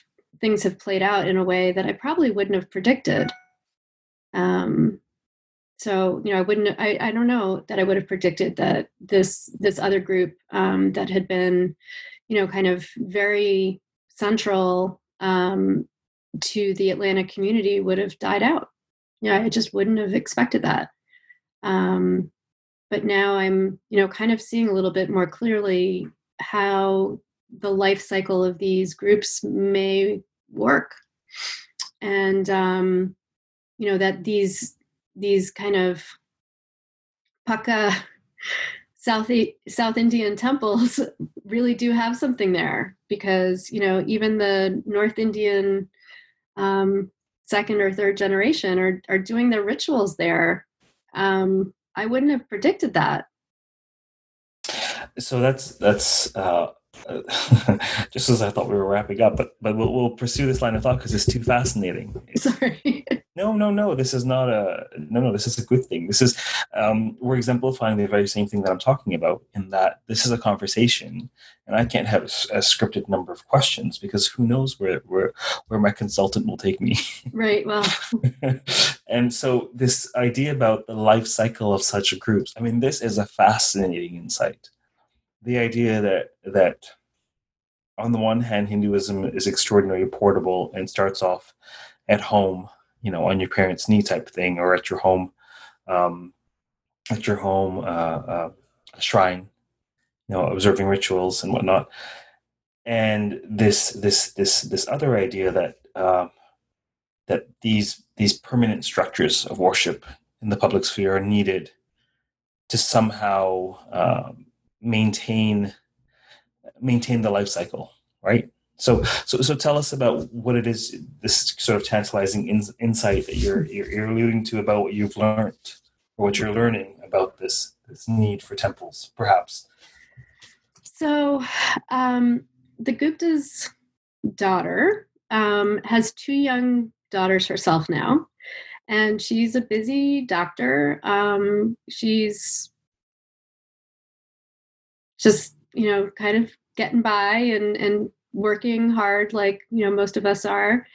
Speaker 2: things have played out in a way that I probably wouldn't have predicted. Um, so you know, I wouldn't. I, I don't know that I would have predicted that this this other group um, that had been, you know, kind of very central um, to the Atlanta community would have died out. Yeah, know, I just wouldn't have expected that. Um, but now I'm, you know, kind of seeing a little bit more clearly how the life cycle of these groups may work and um, you know that these these kind of Paka <laughs> South South Indian temples <laughs> really do have something there because you know even the North Indian um, second or third generation are are doing their rituals there. Um, I wouldn't have predicted that.
Speaker 1: So that's that's uh, <laughs> just as I thought we were wrapping up, but but we'll, we'll pursue this line of thought because it's too fascinating. <laughs>
Speaker 2: Sorry.
Speaker 1: No, no, no. This is not a no, no. This is a good thing. This is um, we're exemplifying the very same thing that I'm talking about. In that this is a conversation, and I can't have a, a scripted number of questions because who knows where where where my consultant will take me. <laughs>
Speaker 2: Right. Well. <laughs>
Speaker 1: and so this idea about the life cycle of such groups. I mean, this is a fascinating insight the idea that that on the one hand Hinduism is extraordinarily portable and starts off at home, you know, on your parents' knee type thing, or at your home, um, at your home uh, uh, shrine, you know, observing rituals and whatnot. And this this this this other idea that uh, that these these permanent structures of worship in the public sphere are needed to somehow um, maintain maintain the life cycle, right? So, so, so tell us about what it is. This sort of tantalizing in, insight that you're, you're, you're alluding to about what you've learned or what you're learning about this this need for temples, perhaps.
Speaker 2: So, um, the Gupta's daughter um, has two young daughters herself now, and she's a busy doctor. Um, she's just you know kind of getting by and and working hard like you know most of us are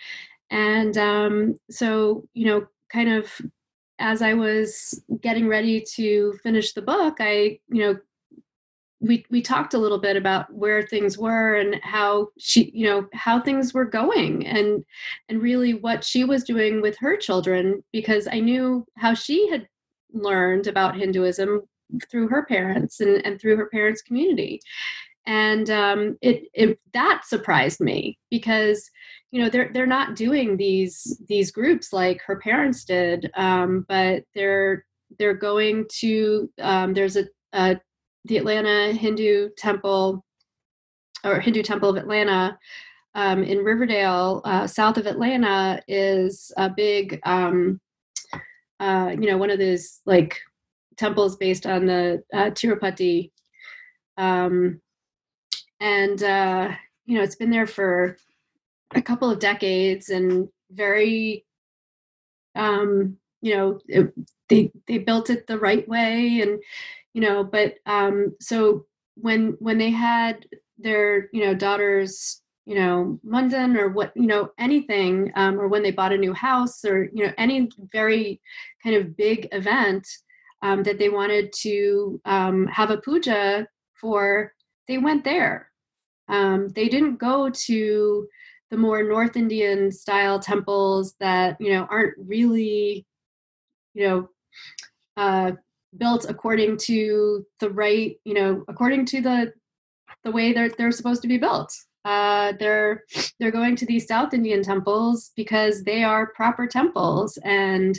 Speaker 2: and um, so you know kind of as i was getting ready to finish the book i you know we we talked a little bit about where things were and how she you know how things were going and and really what she was doing with her children because i knew how she had learned about hinduism through her parents and, and through her parents' community. And um, it, it that surprised me because you know they're they're not doing these these groups like her parents did, um, but they're they're going to um, there's a, a the Atlanta Hindu Temple or Hindu Temple of Atlanta um, in Riverdale, uh, south of Atlanta, is a big, um, uh, you know, one of those like temples based on the uh, Tirupati. Um, and, uh, you know, it's been there for a couple of decades and very, um, you know, it, they, they built it the right way. And, you know, but um, so when, when they had their, you know, daughters, you know, London or what, you know, anything, um, or when they bought a new house or, you know, any very kind of big event, um, that they wanted to um, have a puja for, they went there. Um, they didn't go to the more North Indian style temples that you know aren't really, you know, uh, built according to the right, you know, according to the the way they're they're supposed to be built. Uh, they're they're going to these South Indian temples because they are proper temples and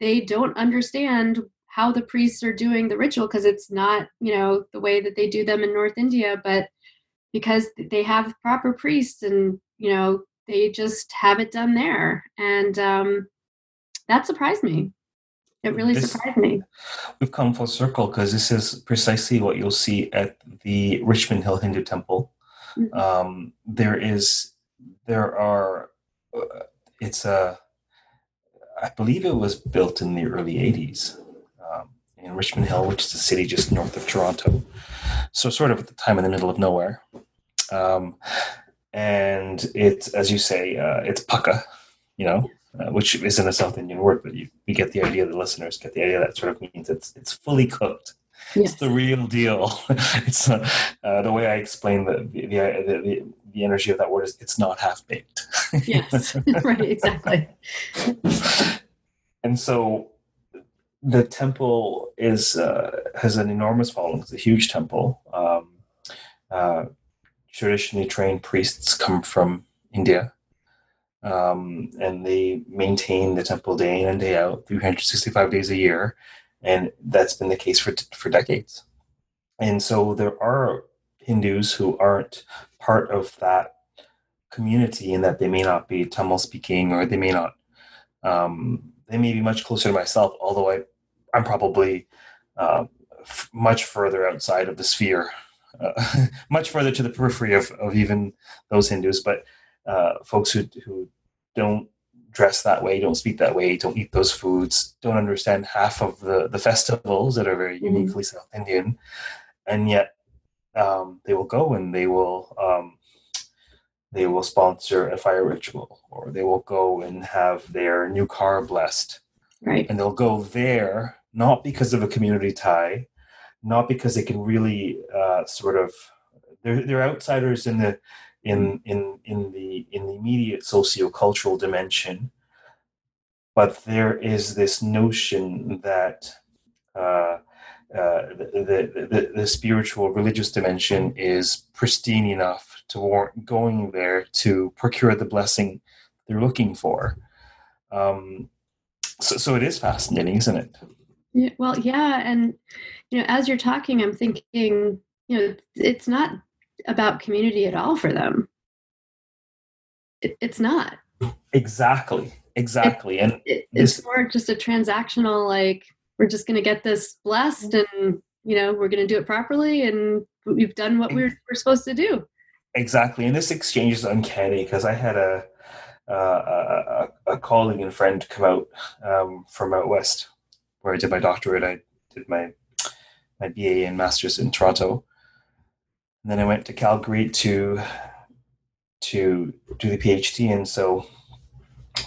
Speaker 2: they don't understand how the priests are doing the ritual because it's not you know the way that they do them in north india but because they have proper priests and you know they just have it done there. And um, that surprised me. It really this, surprised me.
Speaker 1: We've come full circle because this is precisely what you'll see at the richmond hill hindu temple. Mm-hmm. um, there is there are uh, it's a i believe it was built in the early 80s um, in richmond hill which is a city just north of toronto so sort of at the time in the middle of nowhere um, and it's as you say, uh, it's pukka, you know, uh, which isn't a South Indian word, but you, you get the idea. The listeners get the idea that sort of means it's it's fully cooked. Yes. It's the real deal. <laughs> it's uh, uh, the way I explain the the, the the, the energy of that word is it's not half baked. <laughs>
Speaker 2: yes, <laughs> right, exactly.
Speaker 1: and so the temple is uh, has an enormous following. It's a huge temple. Um, uh, traditionally trained priests come from India. Um, and they maintain the temple day in and day out, 365 days a year. And that's been the case for, for decades. And so there are Hindus who aren't part of that community in that they may not be Tamil speaking or they may not, um, they may be much closer to myself, although I, I'm probably uh, f- much further outside of the sphere uh, <laughs> much further to the periphery of, of even those Hindus, but uh, folks who, who don't dress that way, don't speak that way, don't eat those foods, don't understand half of the, the festivals that are very mm-hmm. uniquely South Indian, and yet um, they will go and they will um, they will sponsor a fire ritual, or they will go and have their new car blessed,
Speaker 2: right?
Speaker 1: And they'll go there not because of a community tie, not because they can really uh, sort of they're, they're outsiders in the in in in the in the immediate socio-cultural dimension but there is this notion that uh, uh, the, the, the, the, spiritual religious dimension is pristine enough to warrant going there to procure the blessing they're looking for. Um, so, so it is fascinating, isn't it?
Speaker 2: Yeah, well, yeah, and you know, as you're talking, I'm thinking, you know, it's not about community at all for them. It, it's not.
Speaker 1: Exactly. Exactly. It, and
Speaker 2: it, it's more just a transactional, like, we're just going to get this blessed and, you know, we're going to do it properly and we've done what we're, we're supposed to do.
Speaker 1: Exactly. And this exchange is uncanny because I had a, uh, a, a, colleague and friend come out um, from out west where I did my doctorate. I did my my BA and master's in Toronto. And then I went to Calgary to to do the PhD, and so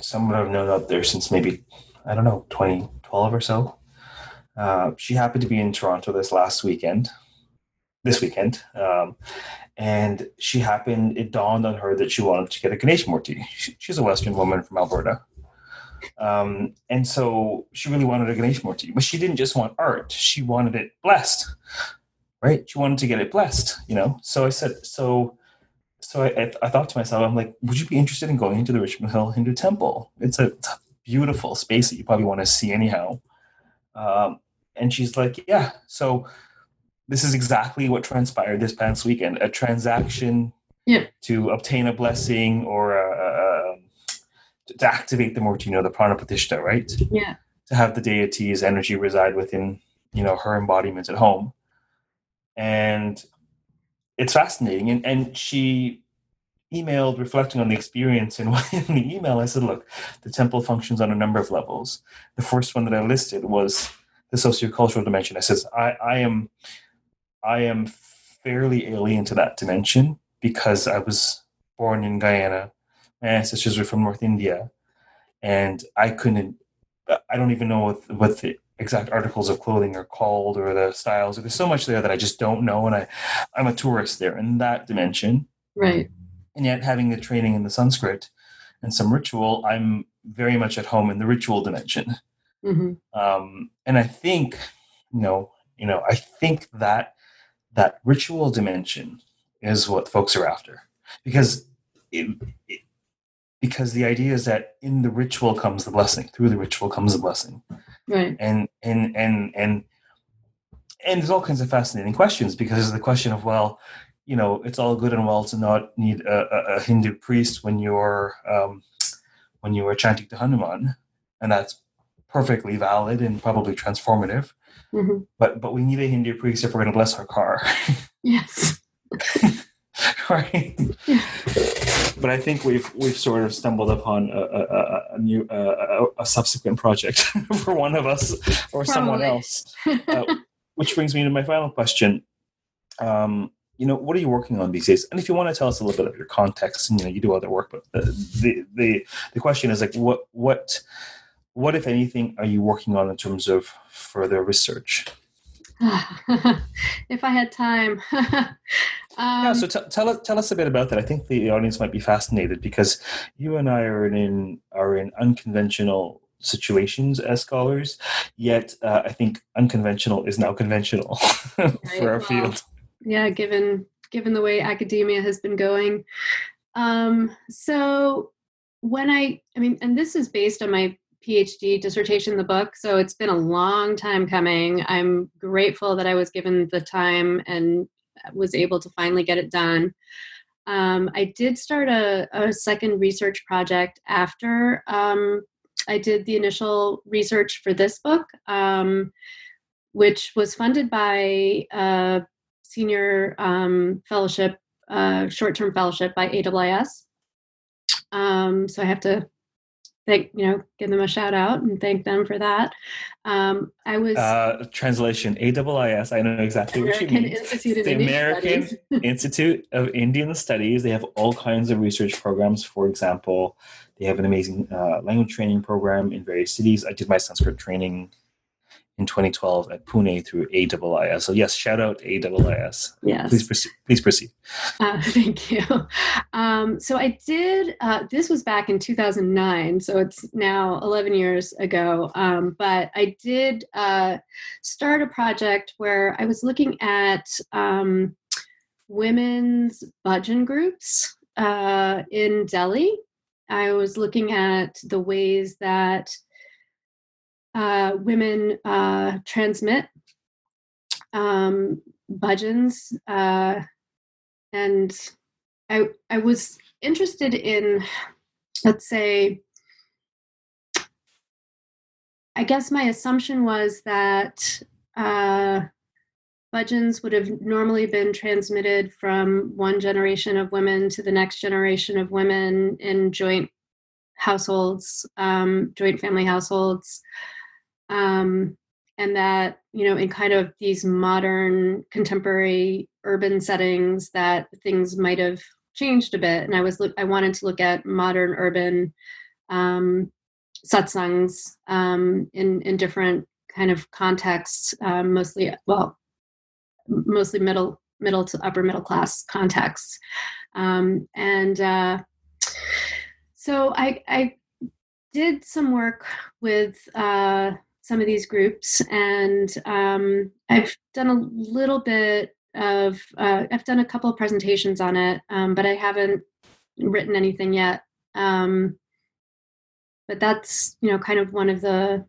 Speaker 1: someone I've known out there since maybe I don't know 2012 or so. Uh, she happened to be in Toronto this last weekend, this weekend, um, and she happened. It dawned on her that she wanted to get a Ganesh Murti. She, she's a Western woman from Alberta, um, and so she really wanted a Ganesh Murti, but she didn't just want art; she wanted it blessed, right? She wanted to get it blessed, you know. So I said, so, so I, I thought to myself, I'm like, would you be interested in going into the Richmond Hill Hindu Temple? It's a, beautiful space that you probably want to see anyhow. Um, and she's like, yeah. So this is exactly what transpired this past weekend: a transaction
Speaker 2: yeah.
Speaker 1: to obtain a blessing or a, to activate the Murti, you know, the Pranapratishtha, right?
Speaker 2: Yeah.
Speaker 1: To have the deity's energy reside within, you know, her embodiment at home. And it's fascinating. And, and she emailed reflecting on the experience. And <laughs> in the email, I said, look, the temple functions on a number of levels. The first one that I listed was the sociocultural dimension. I says, I, I am I am fairly alien to that dimension because I was born in Guyana my ancestors were from North India, and I couldn't. I don't even know what, what the exact articles of clothing are called or the styles. There's so much there that I just don't know, and I, I'm a tourist there in that dimension.
Speaker 2: Right.
Speaker 1: And yet, having the training in the Sanskrit and some ritual, I'm very much at home in the ritual dimension. Mm-hmm. Um, and I think, you know, you know, I think that that ritual dimension is what folks are after. Because it, it, because the idea is that in the ritual comes the blessing through the ritual comes the blessing.
Speaker 2: Right.
Speaker 1: And and and and and there's all kinds of fascinating questions because the question of well you know it's all good and well to not need a, a hindu priest when you're um, when you are chanting to hanuman and that's perfectly valid and probably transformative
Speaker 2: mm-hmm.
Speaker 1: but but we need a hindu priest if we're going to bless our car
Speaker 2: yes <laughs>
Speaker 1: right yeah but I think we've we've sort of stumbled upon a, a, a new a, a, subsequent project <laughs> for one of us or Probably. someone else. Uh, which brings me to my final question. Um, you know, what are you working on these days? And if you want to tell us a little bit of your context, and you know, you do other work, but the the the, the question is like, what what what if anything are you working on in terms of further research? <laughs>
Speaker 2: if I had time. <laughs> um,
Speaker 1: yeah, so t- tell us tell us a bit about that. I think the audience might be fascinated because you and I are in are in unconventional situations as scholars. Yet, uh, I think unconventional is now conventional right, <laughs> for our well, field.
Speaker 2: Yeah, given given the way academia has been going. Um, so when I, I mean, and this is based on my PhD dissertation, the book. So it's been a long time coming. I'm grateful that I was given the time and was able to finally get it done. Um, I did start a, a, second research project after um, I did the initial research for this book, um, which was funded by a senior um, fellowship, uh, short term fellowship by AIIS. Um, so I have to thank you know give them a shout out and thank them for that. Um, i was
Speaker 1: uh, translation AIIS i know exactly american what you mean. Institute the american <laughs> institute of indian studies they have all kinds of research programs. For example they have an amazing uh, language training program in various cities. I did my sanskrit training in 2012 at Pune through AIIS. So yes, shout out AIIS.
Speaker 2: Yes.
Speaker 1: Please proceed. Please proceed.
Speaker 2: Uh, <laughs> thank you. Um, so I did. Uh, this was back in 2009, so it's now 11 years ago. Um, but I did uh, start a project where I was looking at um, women's bhajan groups uh, in Delhi. I was looking at the ways that uh, women uh, transmit um, bhajans, uh, and I I was interested in, let's say, I guess my assumption was that uh, bhajans would have normally been transmitted from one generation of women to the next generation of women in joint households, um, joint family households um, and that you know in kind of these modern contemporary urban settings that things might have changed a bit. And i was look i wanted to look at modern urban um, satsangs um, in in different kind of contexts um, mostly well mostly middle middle to upper middle class contexts. Um, and uh, so i i did some work with uh, some of these groups, and um, I've done a little bit of uh, I've done a couple of presentations on it, um, but I haven't written anything yet. Um, but that's you know kind of one of the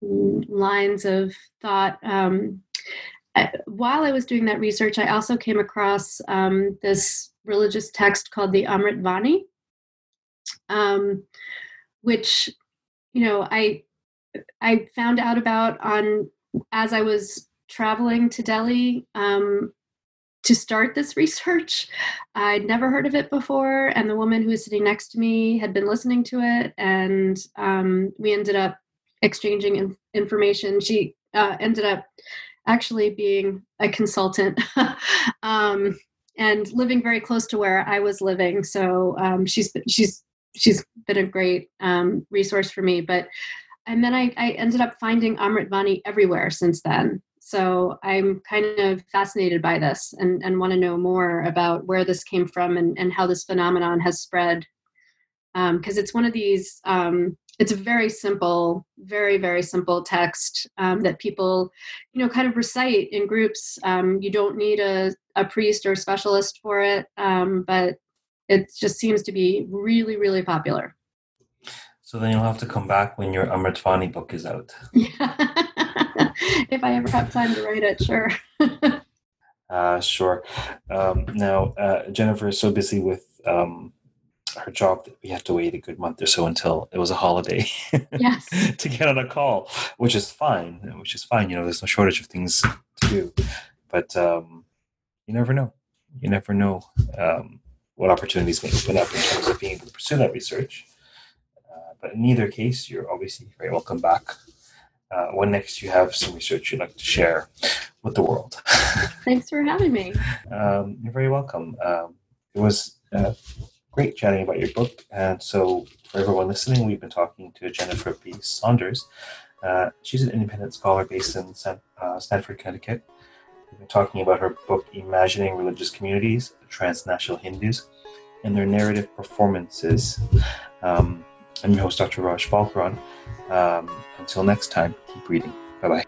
Speaker 2: lines of thought. Um, while I was doing that research, I also came across um, this religious text called the Amrit Vani, um, which you know I I found out about on as I was traveling to Delhi um, to start this <laughs> research. I'd never heard of it before, and the woman who was sitting next to me had been listening to it, and um, we ended up exchanging in- information. She uh, ended up actually being a consultant <laughs> um, and living very close to where I was living. So um, she's she's she's been a great um, resource for me. But and then I, I ended up finding Amrit Vani everywhere since then. So I'm kind of fascinated by this and, and want to know more about where this came from and, and how this phenomenon has spread. Because um, it's one of these, um, it's a very simple, very, very simple text um, that people, you know, kind of recite in groups. Um, you don't need a, a priest or a specialist for it, um, but it just seems to be really, really popular.
Speaker 1: So then you'll have to come back when your Amritwani book is out. <laughs>
Speaker 2: if I ever have time to write it, sure. <laughs>
Speaker 1: uh, sure. Um, now, uh, Jennifer is so busy with um, her job that we have to wait a good month or so until it was a holiday <laughs>
Speaker 2: yes.
Speaker 1: to get on a call, which is fine. Which is fine. You know, there's no shortage of things to do, but um, you never know. You never know um, what opportunities may open up in terms of being able to pursue that research. But in either case, you're obviously very welcome back uh, when next you have some research you'd like to share with the world. <laughs>
Speaker 2: Thanks for having me.
Speaker 1: Um, you're very welcome. Um, it was uh, great chatting about your book. And so, for everyone listening, we've been talking to Jennifer B. Saunders. Uh, she's an independent scholar based in San, uh, Stamford, Connecticut. We've been talking about her book, Imagining Religious Communities, Transnational Hindus, and their narrative performances. Um, I'm your host, Dr. Raj Balkaran. Um, until next time, keep reading. Bye bye.